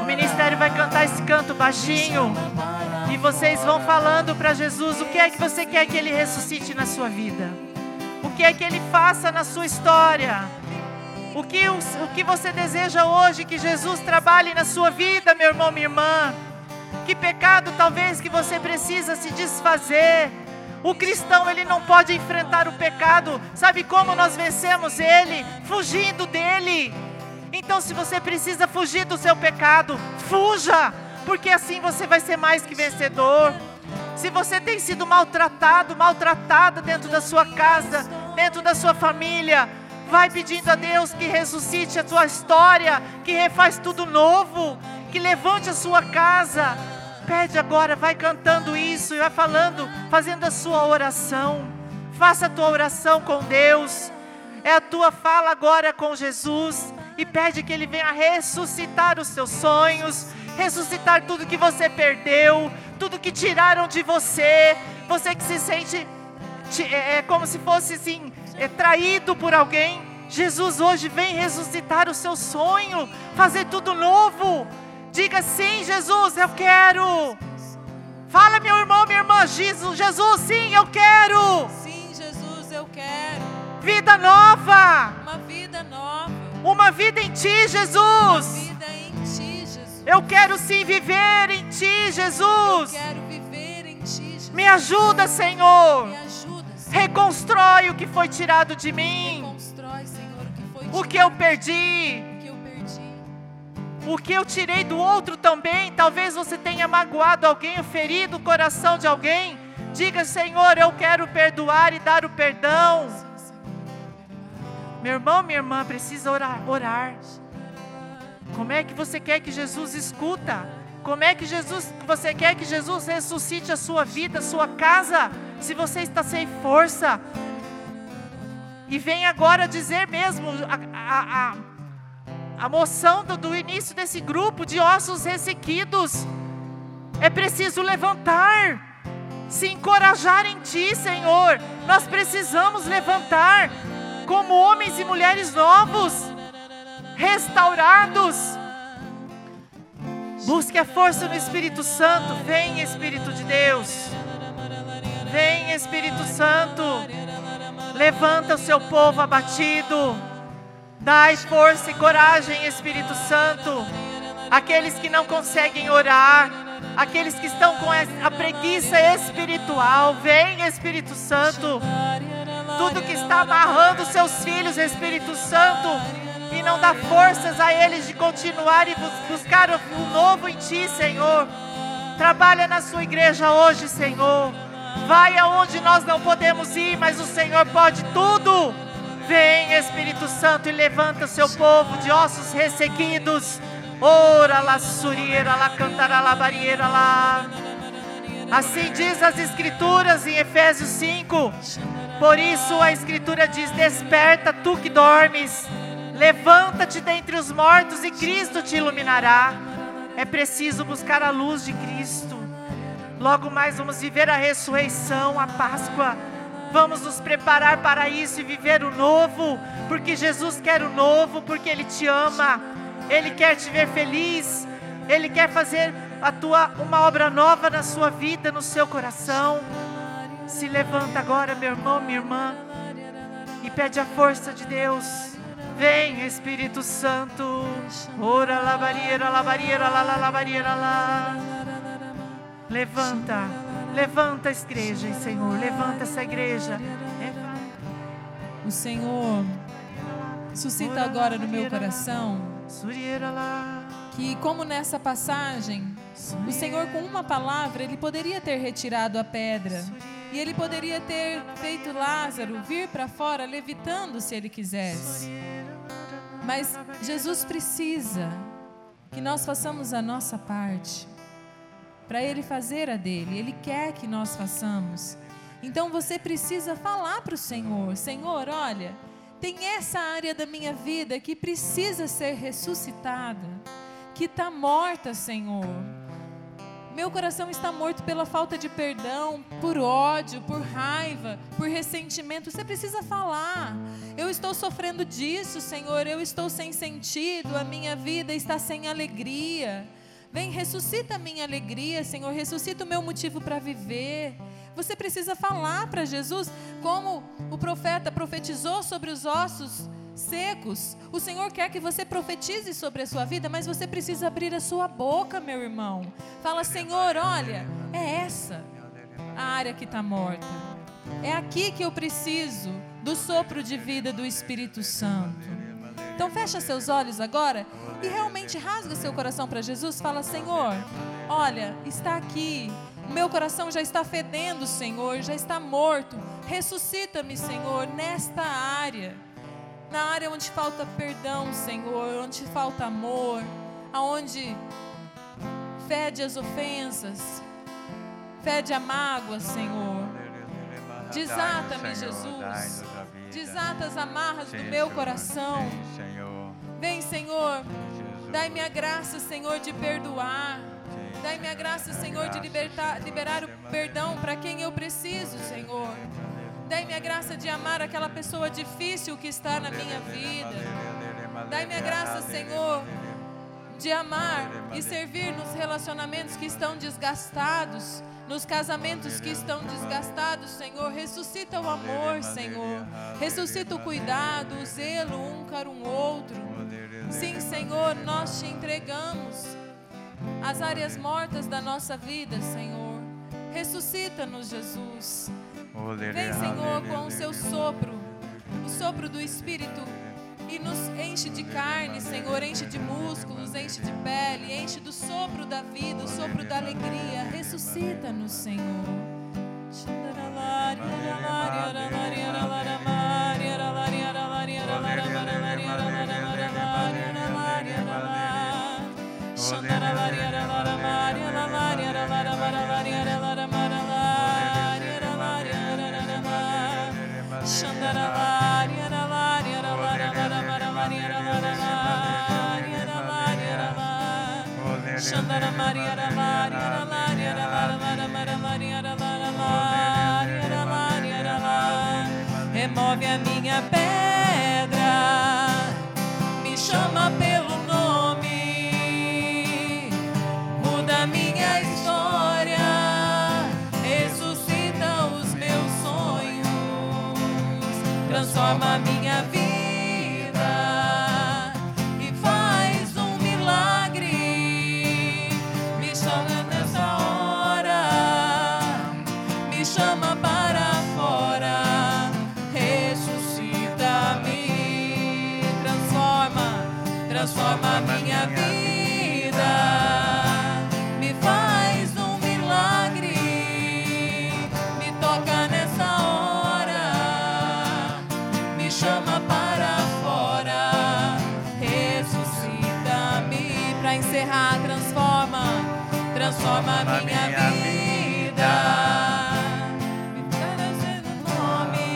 O ministério vai cantar esse canto baixinho. E vocês vão falando para Jesus o que é que você quer que ele ressuscite na sua vida. O que é que ele faça na sua história. O que, o, o que você deseja hoje que Jesus trabalhe na sua vida, meu irmão, minha irmã. Que pecado talvez que você precisa se desfazer. O cristão ele não pode enfrentar o pecado. Sabe como nós vencemos ele? Fugindo dele. Então, se você precisa fugir do seu pecado, fuja, porque assim você vai ser mais que vencedor. Se você tem sido maltratado, maltratada dentro da sua casa, dentro da sua família, vai pedindo a Deus que ressuscite a sua história, que refaz tudo novo, que levante a sua casa. Pede agora, vai cantando isso e vai falando, fazendo a sua oração. Faça a tua oração com Deus. É a tua fala agora com Jesus e pede que Ele venha ressuscitar os seus sonhos, ressuscitar tudo que você perdeu, tudo que tiraram de você. Você que se sente é, é como se fosse assim, é, traído por alguém. Jesus hoje vem ressuscitar o seu sonho, fazer tudo novo. Diga sim, Jesus, eu quero. Fala, meu irmão, minha irmã, Jesus, Jesus, sim, eu quero. Sim, Jesus, eu quero Vida nova, uma vida nova, uma vida em Ti, uma Jesus. vida em Ti, Jesus. Eu quero sim viver em Ti, Jesus. Quero viver em Ti, Jesus. Me ajuda, Senhor. Me ajuda, Senhor. Reconstrói o que foi tirado de mim, Reconstrói, Senhor, o que foi o que tirado, eu perdi, o que eu perdi. o que eu tirei do outro também. Talvez você tenha magoado alguém, ferido o coração de alguém. Diga, Senhor, eu quero perdoar e dar o perdão. Meu irmão, minha irmã, precisa orar, orar. Como é que você quer que Jesus escuta? Como é que Jesus, você quer que Jesus ressuscite a sua vida, a sua casa, se você está sem força? E vem agora dizer mesmo a, a, a, a moção do, do início desse grupo de ossos ressequidos. É preciso levantar, se encorajar em Ti, Senhor. Nós precisamos levantar como homens e mulheres novos, restaurados. Busque a força no Espírito Santo. Vem, Espírito de Deus. Vem, Espírito Santo. Levanta o seu povo abatido. Dai força e coragem, Espírito Santo. Aqueles que não conseguem orar, aqueles que estão com a preguiça espiritual. Vem, Espírito Santo. Tudo que está amarrando seus filhos, Espírito Santo, e não dá forças a eles de continuar e buscar o novo em Ti, Senhor. Trabalha na Sua igreja hoje, Senhor. Vai aonde nós não podemos ir, mas o Senhor pode tudo. Vem, Espírito Santo, e levanta o seu povo de ossos ressequidos. Ora la surieira, la cantará la barieira lá. Assim diz as Escrituras em Efésios 5. Por isso a Escritura diz: Desperta, tu que dormes, levanta-te dentre os mortos e Cristo te iluminará. É preciso buscar a luz de Cristo. Logo mais vamos viver a ressurreição, a Páscoa. Vamos nos preparar para isso e viver o novo, porque Jesus quer o novo, porque Ele te ama, Ele quer te ver feliz, Ele quer fazer a tua, uma obra nova na sua vida, no seu coração. Se levanta agora, meu irmão, minha irmã, e pede a força de Deus. Vem, Espírito Santo. Ora, labarieira, labarieira, lá, lá, labarieira, lá. Levanta, levanta a igreja, Senhor, levanta essa igreja. O Senhor suscita agora no meu coração que, como nessa passagem, o Senhor, com uma palavra, ele poderia ter retirado a pedra e ele poderia ter feito Lázaro vir para fora levitando se ele quisesse. Mas Jesus precisa que nós façamos a nossa parte para Ele fazer a dele. Ele quer que nós façamos. Então você precisa falar para o Senhor: Senhor, olha, tem essa área da minha vida que precisa ser ressuscitada, que está morta, Senhor. Meu coração está morto pela falta de perdão, por ódio, por raiva, por ressentimento. Você precisa falar. Eu estou sofrendo disso, Senhor. Eu estou sem sentido. A minha vida está sem alegria. Vem, ressuscita a minha alegria, Senhor. Ressuscita o meu motivo para viver. Você precisa falar para Jesus, como o profeta profetizou sobre os ossos secos. O Senhor quer que você profetize sobre a sua vida, mas você precisa abrir a sua boca, meu irmão. Fala, Senhor, olha, é essa a área que está morta. É aqui que eu preciso do sopro de vida do Espírito Santo. Então fecha seus olhos agora e realmente rasga seu coração para Jesus. Fala, Senhor, olha, está aqui. O meu coração já está fedendo, Senhor, já está morto. Ressuscita-me, Senhor, nesta área. Na área onde falta perdão, Senhor, onde falta amor, aonde fede as ofensas, fede a mágoa, Senhor. Desata-me, Jesus. Desata as amarras do meu coração. Vem, Senhor. Dai-me a graça, Senhor, de perdoar. Dai-me a graça, Senhor, de libertar, liberar o perdão para quem eu preciso, Senhor. Dai-me a graça de amar aquela pessoa difícil que está na minha vida. Dai-me a graça, Senhor, de amar e servir nos relacionamentos que estão desgastados nos casamentos que estão desgastados, Senhor. Ressuscita o amor, Senhor. Ressuscita o cuidado, o zelo um para um outro. Sim, Senhor, nós te entregamos as áreas mortas da nossa vida, Senhor. Ressuscita-nos, Jesus. Vem, Senhor, com o seu sopro, o sopro do Espírito e nos enche de carne, Senhor, enche de músculos, enche de pele, enche do sopro da vida, o sopro da alegria. Ressuscita-nos, Senhor. Remove a minha pedra, me chama pelo transforma minha vida e faz um milagre. Me chama nessa hora, me chama para fora, ressuscita-me, transforma, transforma minha vida. A minha vida. Me traz o nome,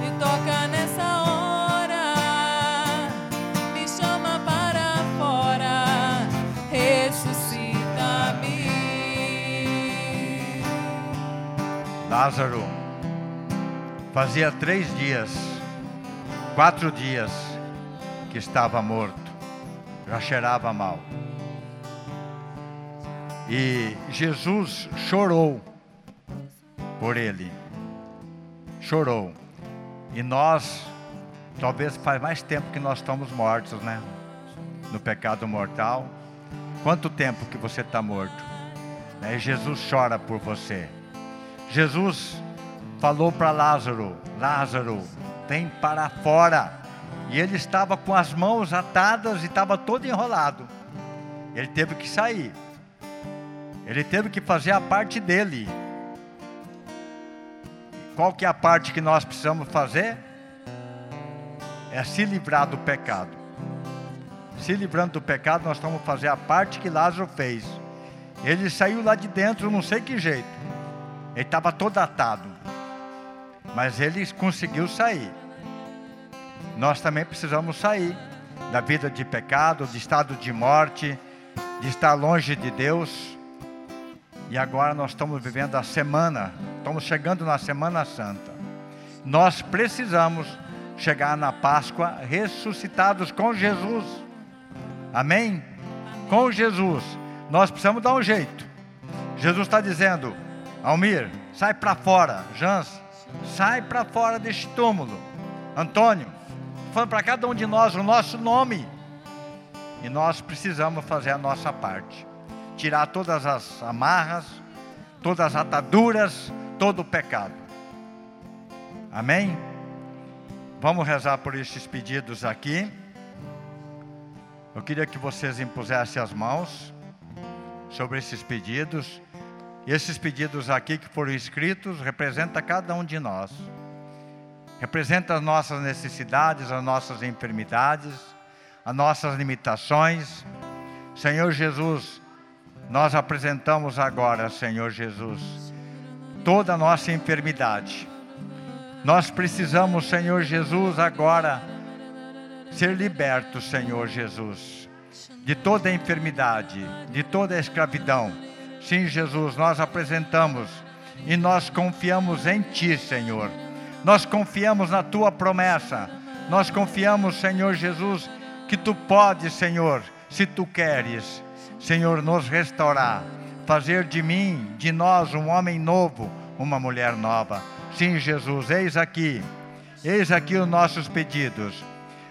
me toca nessa hora, me chama para fora, ressuscita-me. Lázaro, fazia três dias, quatro dias que estava morto, já cheirava mal. E Jesus chorou por ele, chorou. E nós, talvez faz mais tempo que nós estamos mortos, né? No pecado mortal. Quanto tempo que você está morto? Né? E Jesus chora por você. Jesus falou para Lázaro: Lázaro, vem para fora. E ele estava com as mãos atadas e estava todo enrolado. Ele teve que sair. Ele teve que fazer a parte dele. Qual que é a parte que nós precisamos fazer? É se livrar do pecado. Se livrando do pecado, nós estamos fazer a parte que Lázaro fez. Ele saiu lá de dentro, não sei que jeito. Ele estava todo atado. Mas ele conseguiu sair. Nós também precisamos sair da vida de pecado, de estado de morte, de estar longe de Deus. E agora nós estamos vivendo a semana, estamos chegando na Semana Santa. Nós precisamos chegar na Páscoa ressuscitados com Jesus. Amém? Com Jesus. Nós precisamos dar um jeito. Jesus está dizendo: Almir, sai para fora. Jans, sai para fora deste túmulo. Antônio, falando para cada um de nós o nosso nome. E nós precisamos fazer a nossa parte. Tirar todas as amarras, todas as ataduras, todo o pecado. Amém? Vamos rezar por estes pedidos aqui. Eu queria que vocês impusessem as mãos sobre esses pedidos. Esses pedidos aqui que foram escritos representa cada um de nós. Representa as nossas necessidades, as nossas enfermidades, as nossas limitações. Senhor Jesus, nós apresentamos agora, Senhor Jesus, toda a nossa enfermidade. Nós precisamos, Senhor Jesus, agora ser libertos, Senhor Jesus, de toda a enfermidade, de toda a escravidão. Sim, Jesus, nós apresentamos e nós confiamos em Ti, Senhor. Nós confiamos na Tua promessa. Nós confiamos, Senhor Jesus, que Tu podes, Senhor, se Tu queres, Senhor, nos restaurar, fazer de mim, de nós, um homem novo, uma mulher nova. Sim, Jesus, eis aqui, eis aqui os nossos pedidos.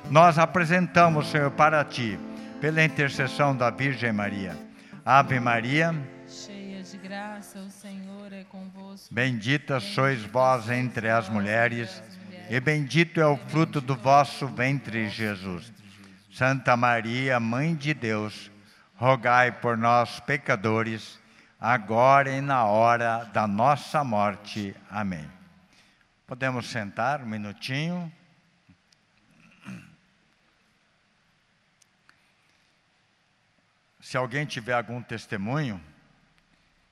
Nós apresentamos, Senhor, para Ti, pela intercessão da Virgem Maria. Ave Maria. Cheia de graça, o Senhor é convosco. Bendita sois vós entre as mulheres, e bendito é o fruto do vosso ventre, Jesus. Santa Maria, Mãe de Deus, rogai por nós, pecadores, agora e na hora da nossa morte. Amém. Podemos sentar um minutinho. Se alguém tiver algum testemunho,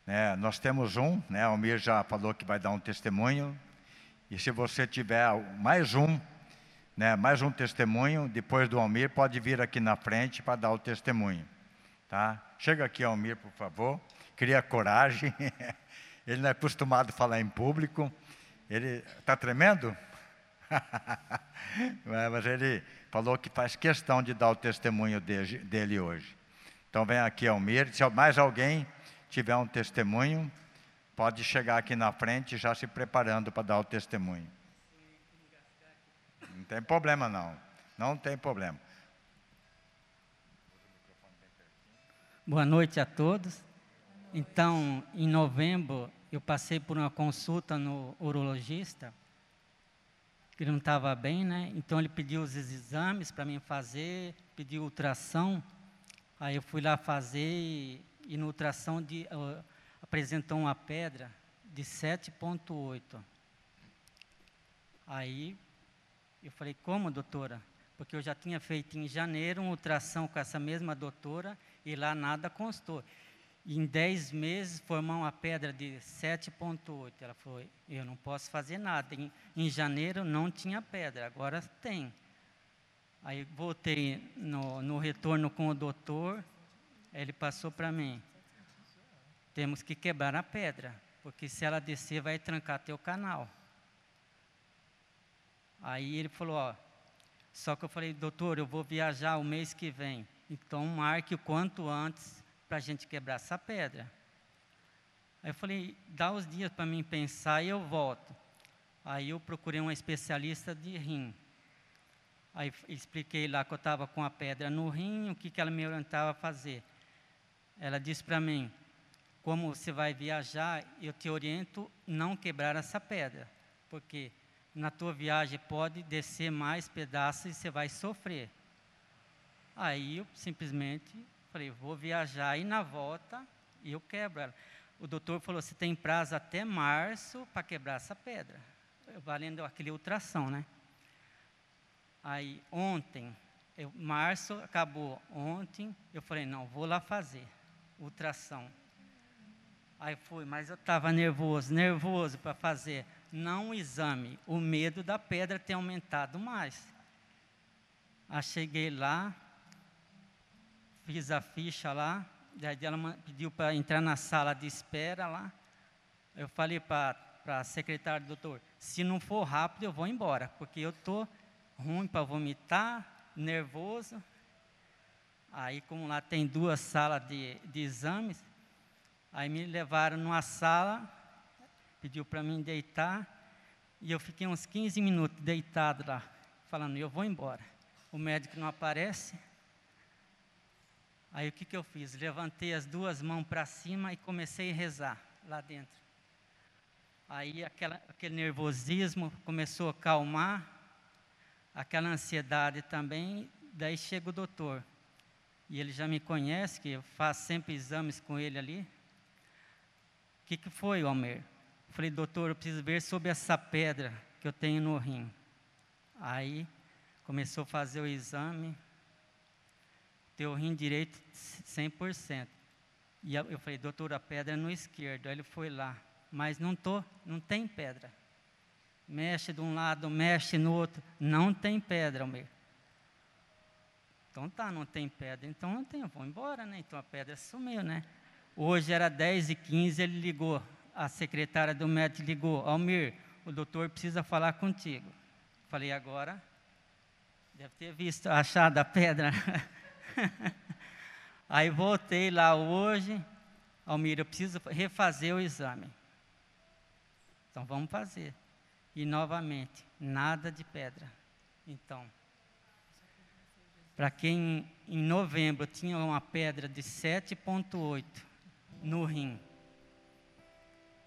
né, nós temos um, né, Almir já falou que vai dar um testemunho. E se você tiver mais um, né, mais um testemunho, depois do Almir, pode vir aqui na frente para dar o testemunho. Tá? Chega aqui, Almir, por favor. Cria coragem. Ele não é acostumado a falar em público. Ele está tremendo? Mas ele falou que faz questão de dar o testemunho dele, hoje. Então vem aqui, Almir. Se mais alguém tiver um testemunho, pode chegar aqui na frente já se preparando para dar o testemunho. Não tem problema não. Não tem problema. Boa noite a todos. Então, em novembro, eu passei por uma consulta no urologista, que não estava bem, né? Então, ele pediu os exames para mim fazer, pediu ultrassom. Aí eu fui lá fazer e, e no ultrassom de, uh, apresentou uma pedra de 7,8. Aí eu falei, como, doutora? Porque eu já tinha feito em janeiro um ultrassom com essa mesma doutora E lá nada constou. Em 10 meses formou uma pedra de 7,8. Ela falou: Eu não posso fazer nada. Em, em janeiro não tinha pedra, agora tem. Aí voltei no, no retorno com o doutor, ele passou para mim: temos que quebrar a pedra, porque se ela descer vai trancar teu canal. Aí ele falou: ó, só que eu falei, doutor, eu vou viajar o mês que vem, então marque o quanto antes para a gente quebrar essa pedra. Aí eu falei, dá os dias para mim pensar e eu volto. Aí eu procurei um especialista de rim. Aí expliquei lá que eu estava com a pedra no rim, o que, que ela me orientava a fazer. Ela disse para mim, como você vai viajar, eu te oriento não quebrar essa pedra, porque na tua viagem pode descer mais pedaços e você vai sofrer. Aí eu simplesmente falei, vou viajar e na volta eu quebro ela. O doutor falou, você tem prazo até março para quebrar essa pedra. Valendo aquele ultrassom, né? Aí ontem, eu, março acabou ontem, eu falei, não, vou lá fazer ultrassom. Aí fui, mas eu estava nervoso, nervoso para fazer. Não o exame, o medo da pedra ter aumentado mais. Aí cheguei lá, fiz a ficha lá, daí ela pediu para entrar na sala de espera lá. Eu falei para a secretária, doutor, se não for rápido eu vou embora, porque eu estou ruim para vomitar, nervoso. Aí, como lá tem duas salas de, de exames, aí me levaram numa sala, pediu para mim deitar, e eu fiquei uns 15 minutos deitado lá, falando, eu vou embora. O médico não aparece. Aí o que, que eu fiz? Levantei as duas mãos para cima e comecei a rezar lá dentro. Aí aquela, aquele nervosismo começou a calmar, aquela ansiedade também, daí chega o doutor. E ele já me conhece, que eu faço sempre exames com ele ali. O que, que foi, Almer? Falei, doutor, eu preciso ver sobre essa pedra que eu tenho no rim. Aí começou a fazer o exame, teu rim direito 100%. E eu falei, doutor, a pedra é no esquerdo. Aí ele foi lá, mas não tô, não tem pedra mexe de um lado, mexe no outro, não tem pedra, Almir. Então tá, não tem pedra, então não tem, eu vou embora, né? Então a pedra sumiu, né? Hoje era 10 e 15 ele ligou, a secretária do médico ligou, Almir, o doutor precisa falar contigo. Falei, agora, deve ter visto, achado a pedra. Aí voltei lá hoje, Almir, eu preciso refazer o exame. Então vamos fazer. E novamente, nada de pedra. Então, para quem em novembro tinha uma pedra de 7,8 no rim,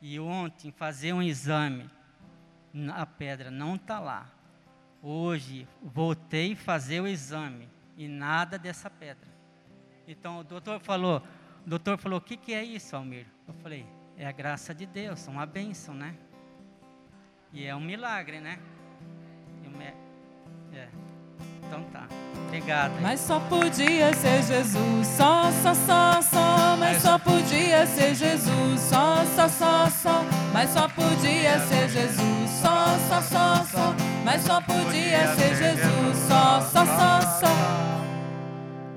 e ontem fazer um exame, a pedra não está lá. Hoje voltei fazer o exame e nada dessa pedra. Então o doutor falou, o doutor falou, o que, que é isso, Almir? Eu falei, é a graça de Deus, uma bênção, né? E é um milagre, né? É. Então tá. Obrigado. Hein? Mas só podia ser Jesus, só, só, só, só. Mas só podia ser Jesus, só, só, só, só. Mas só podia ser Jesus, só, só, só, só. Mas só podia ser Jesus, só, só, só, só.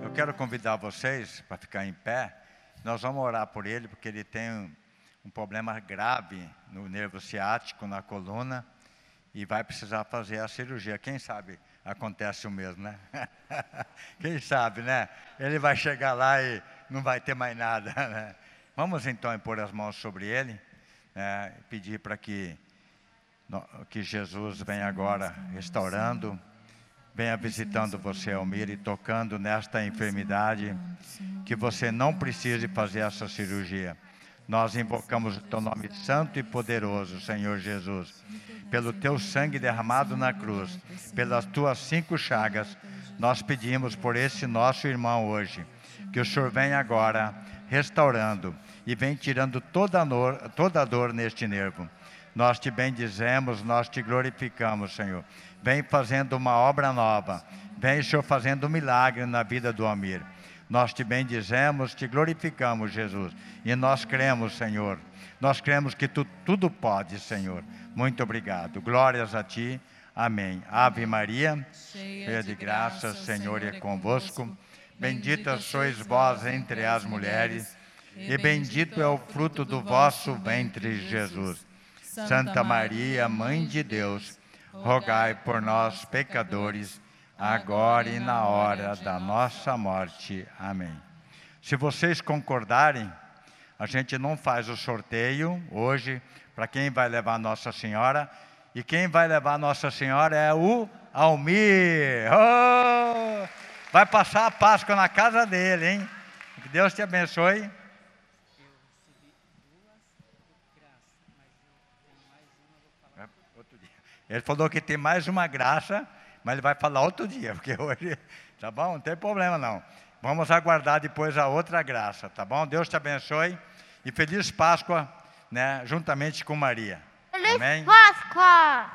Eu quero convidar vocês para ficar em pé. Nós vamos orar por ele, porque ele tem um problema grave no nervo ciático, na coluna, e vai precisar fazer a cirurgia. Quem sabe acontece o mesmo, né? Quem sabe, né? Ele vai chegar lá e não vai ter mais nada. Né? Vamos então pôr as mãos sobre ele, né? pedir para que, que Jesus venha agora restaurando, venha visitando você, Almir, e tocando nesta enfermidade, que você não precise fazer essa cirurgia nós invocamos o teu nome santo e poderoso, Senhor Jesus, pelo teu sangue derramado na cruz, pelas tuas cinco chagas. Nós pedimos por esse nosso irmão hoje, que o Senhor venha agora restaurando e vem tirando toda a, dor, toda a dor neste nervo. Nós te bendizemos, nós te glorificamos, Senhor. Vem fazendo uma obra nova. Vem, Senhor, fazendo um milagre na vida do Amir. Nós te bendizemos, te glorificamos, Jesus. E nós cremos, Senhor. Nós cremos que tu tudo pode, Senhor. Muito obrigado. Glórias a ti. Amém. Ave Maria, cheia de graça, Senhor é convosco. Bendita sois vós entre as mulheres, e bendito é o fruto do vosso ventre, Jesus. Santa Maria, Mãe de Deus, rogai por nós, pecadores, agora e na hora da nossa morte. Amém. Se vocês concordarem, a gente não faz o sorteio hoje para quem vai levar Nossa Senhora e quem vai levar Nossa Senhora é o Almir. Oh! Vai passar a Páscoa na casa dele, hein? Que Deus te abençoe. Ele falou que tem mais uma graça, mas ele vai falar outro dia, porque hoje, tá bom? Não tem problema não. Vamos aguardar depois a outra graça, tá bom? Deus te abençoe e feliz Páscoa, né, juntamente com Maria. Feliz Amém? Páscoa!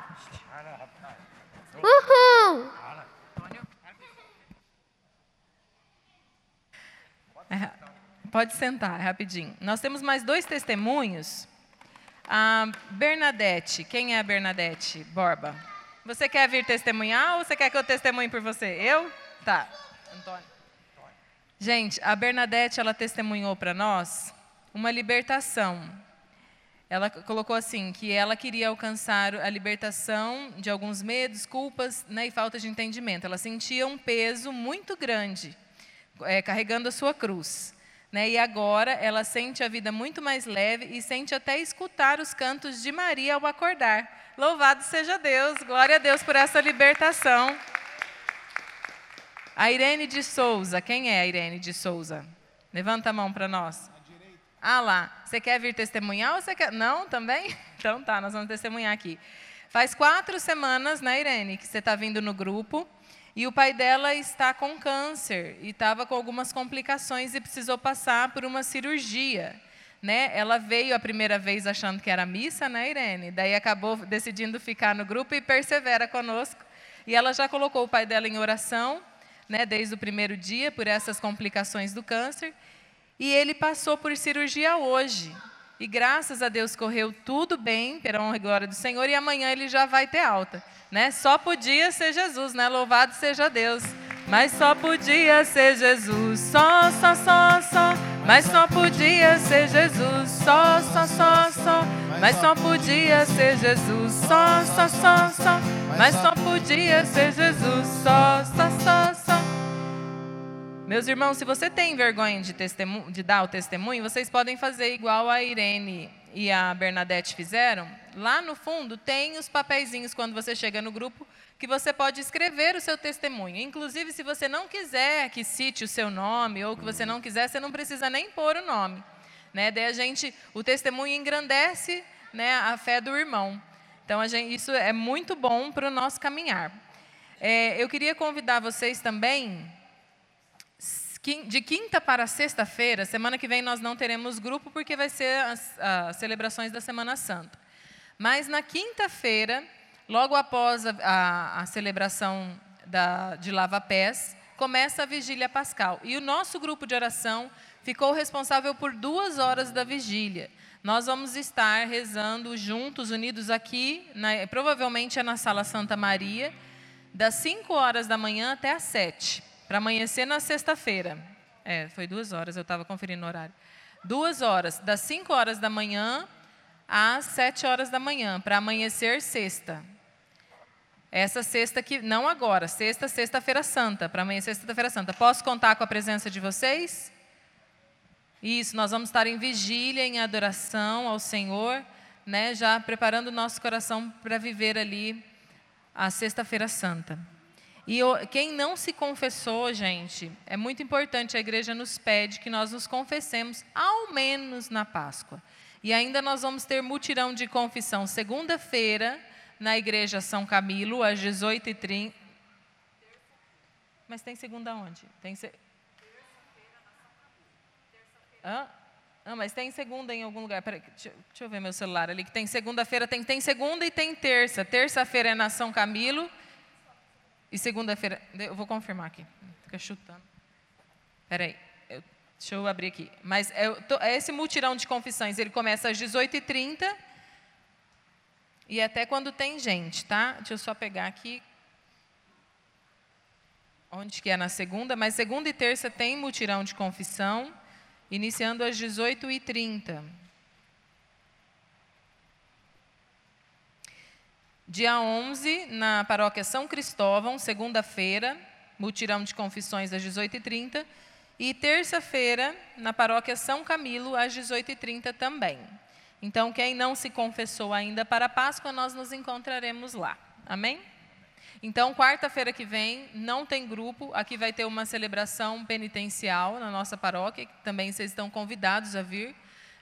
Uhul! É, pode sentar, rapidinho. Nós temos mais dois testemunhos. A Bernadette, quem é a Bernadette Borba? Você quer vir testemunhar ou você quer que eu testemunhe por você? Eu? Tá. Antônio. Gente, a Bernadette, ela testemunhou para nós uma libertação ela colocou assim que ela queria alcançar a libertação de alguns medos, culpas né, e falta de entendimento. Ela sentia um peso muito grande é, carregando a sua cruz. Né, e agora ela sente a vida muito mais leve e sente até escutar os cantos de Maria ao acordar. Louvado seja Deus, glória a Deus por essa libertação. A Irene de Souza, quem é a Irene de Souza? Levanta a mão para nós. Ah lá, você quer vir testemunhar ou você quer. Não, também? Então tá, nós vamos testemunhar aqui. Faz quatro semanas, né, Irene, que você está vindo no grupo. E o pai dela está com câncer e estava com algumas complicações e precisou passar por uma cirurgia. Né? Ela veio a primeira vez achando que era missa, né, Irene? Daí acabou decidindo ficar no grupo e persevera conosco. E ela já colocou o pai dela em oração, né, desde o primeiro dia, por essas complicações do câncer. E ele passou por cirurgia hoje. E graças a Deus correu tudo bem, pela honra e glória do Senhor, e amanhã ele já vai ter alta. Né? Só podia ser Jesus, né? Louvado seja Deus. Mas só podia ser Jesus, só, só, só, só. Mas só podia ser Jesus, só, só, só, só. Mas só podia ser Jesus, só, só, só, só. Mas só podia ser Jesus, só, só, só, só. Meus irmãos, se você tem vergonha de, de, dar o testemunho, vocês podem fazer igual a Irene e a Bernadette fizeram. Lá no fundo tem os papeizinhos quando você chega no grupo que você pode escrever o seu testemunho. Inclusive, se você não quiser que cite o seu nome ou que você não quiser, você não precisa nem pôr o nome. Né? Daí a gente, o testemunho engrandece né, a fé do irmão. Então, gente, isso é muito bom para o nosso caminhar. É, eu queria convidar vocês também de quinta para sexta-feira, semana que vem nós não teremos grupo porque vai ser as, as celebrações da Semana Santa. Mas na quinta-feira, logo após a, a, a celebração da, de lava-pés, começa a vigília pascal. E o nosso grupo de oração ficou responsável por duas horas da vigília. Nós vamos estar rezando juntos, unidos aqui, na, provavelmente é na Sala Santa Maria, das 5 horas da manhã até as 7 para amanhecer na sexta-feira. É, foi duas horas, eu estava conferindo o horário. Duas horas, das 5 horas da manhã às 7 horas da manhã, para amanhecer sexta. Essa sexta que, não agora, sexta, sexta-feira santa, para amanhecer sexta-feira santa. Posso contar com a presença de vocês? Isso, nós vamos estar em vigília, em adoração ao Senhor, né, já preparando o nosso coração para viver ali a sexta-feira santa. E quem não se confessou, gente, é muito importante, a igreja nos pede que nós nos confessemos ao menos na Páscoa. E ainda nós vamos ter mutirão de confissão segunda-feira, na igreja São Camilo, às 18h30. Mas tem segunda onde? Tem se... Hã? Ah, mas tem segunda em algum lugar. Peraí, deixa, deixa eu ver meu celular ali. Que tem segunda-feira, tem, tem segunda e tem terça. Terça-feira é na São Camilo e segunda-feira, eu vou confirmar aqui. Fica chutando. Espera aí. Deixa eu abrir aqui. Mas é esse mutirão de confissões, ele começa às 18h30 e até quando tem gente, tá? Deixa eu só pegar aqui. Onde que é na segunda? Mas segunda e terça tem mutirão de confissão, iniciando às 18h30. Dia 11, na paróquia São Cristóvão, segunda-feira, mutirão de confissões às 18h30. E terça-feira, na paróquia São Camilo, às 18h30 também. Então, quem não se confessou ainda para a Páscoa, nós nos encontraremos lá. Amém? Então, quarta-feira que vem, não tem grupo. Aqui vai ter uma celebração penitencial na nossa paróquia, que também vocês estão convidados a vir.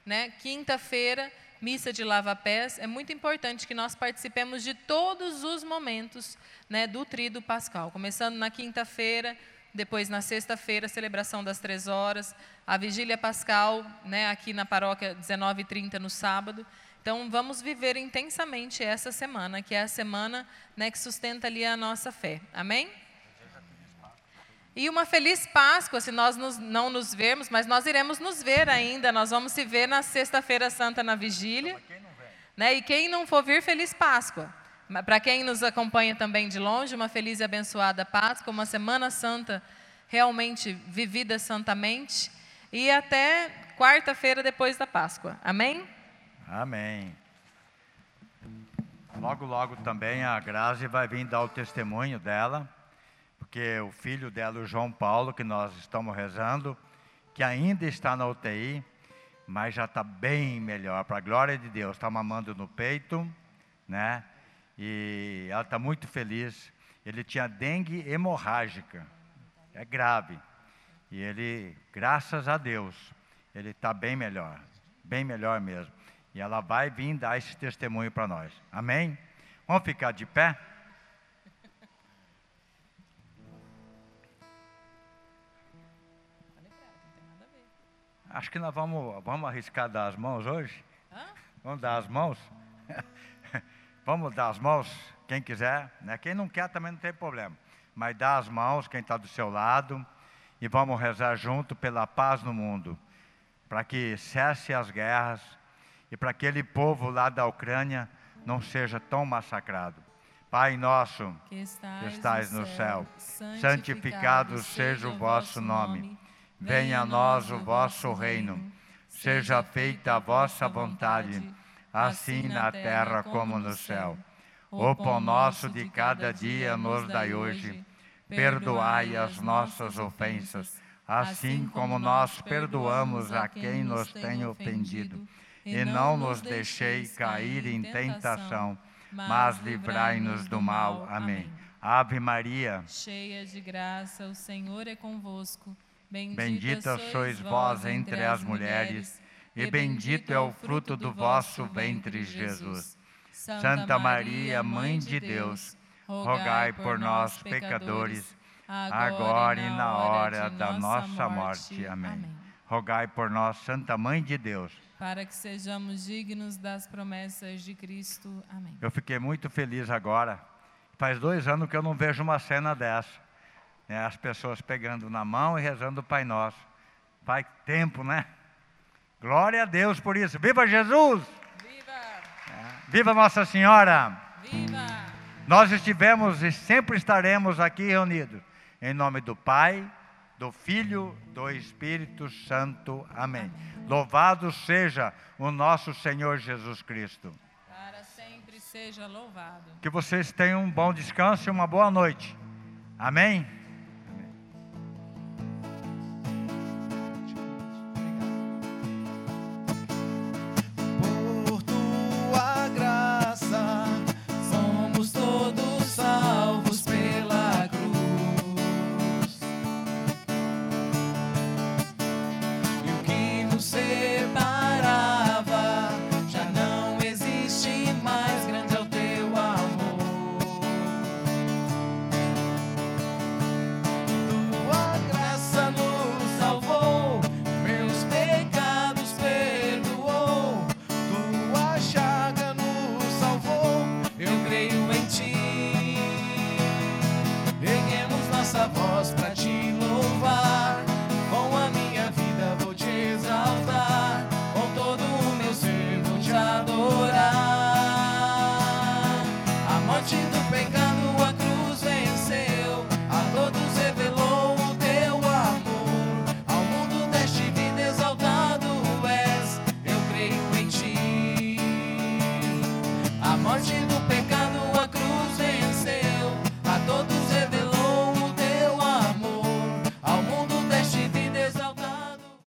Né? Quinta-feira, missa de lava-pés. É muito importante que nós participemos de todos os momentos né, do trido pascal. Começando na quinta-feira, depois na sexta-feira, celebração das três horas, a vigília pascal, né, aqui na paróquia, 19h30 no sábado. Então, vamos viver intensamente essa semana, que é a semana né, que sustenta ali a nossa fé. Amém? E uma feliz Páscoa, se nós nos- não nos vermos, mas nós iremos nos ver ainda. Nós vamos se ver na Sexta-feira Santa na vigília. Né? E quem não for vir, feliz Páscoa. Para quem nos acompanha também de longe, uma feliz e abençoada Páscoa, uma Semana Santa realmente vivida santamente. E até quarta-feira depois da Páscoa. Amém? Amém. Logo, logo também a Grazi vai vir dar o testemunho dela, porque o filho dela, o João Paulo, que nós estamos rezando, que ainda está na UTI, mas já está bem melhor, para a glória de Deus, está mamando no peito, né? E ela está muito feliz. Ele tinha dengue hemorrágica, é grave. E ele, graças a Deus, ele está bem melhor, bem melhor mesmo. E ela vai vir dar esse testemunho para nós. Amém? Vamos ficar de pé? Acho que nós vamos, vamos arriscar dar as mãos hoje. Vamos dar as mãos? vamos dar as mãos, quem quiser. Né? Quem não quer também não tem problema. Mas dá as mãos, quem está do seu lado. E vamos rezar junto pela paz no mundo. Para que cesse as guerras e para que aquele povo lá da Ucrânia não seja tão massacrado. Pai nosso, que estais, que estais no céu, santificado seja o vosso nome. Venha a nós o vosso reino. Seja feita a vossa vontade, assim na terra como no céu. O pão nosso de cada dia nos dai hoje. Perdoai as nossas ofensas, assim como nós perdoamos a quem nos tem ofendido. E não nos deixei cair em tentação, mas livrai-nos do mal. Amém. Ave Maria, Cheia de graça, o Senhor é convosco. Bendita, bendita sois vós entre as mulheres, e bendito é o fruto do vosso ventre, Jesus. Santa Maria, Mãe de Deus, rogai por nós, pecadores, agora e na hora da nossa morte. Amém. Rogai por nós, Santa Mãe de Deus. Para que sejamos dignos das promessas de Cristo. Amém. Eu fiquei muito feliz agora. Faz dois anos que eu não vejo uma cena dessa. né? As pessoas pegando na mão e rezando o Pai Nosso. Faz tempo, né? Glória a Deus por isso. Viva Jesus! Viva! Viva Nossa Senhora! Viva! Nós estivemos e sempre estaremos aqui reunidos. Em nome do Pai, do Filho, do Espírito Santo. Amém. Louvado seja o nosso Senhor Jesus Cristo. Para sempre seja louvado. Que vocês tenham um bom descanso e uma boa noite. Amém?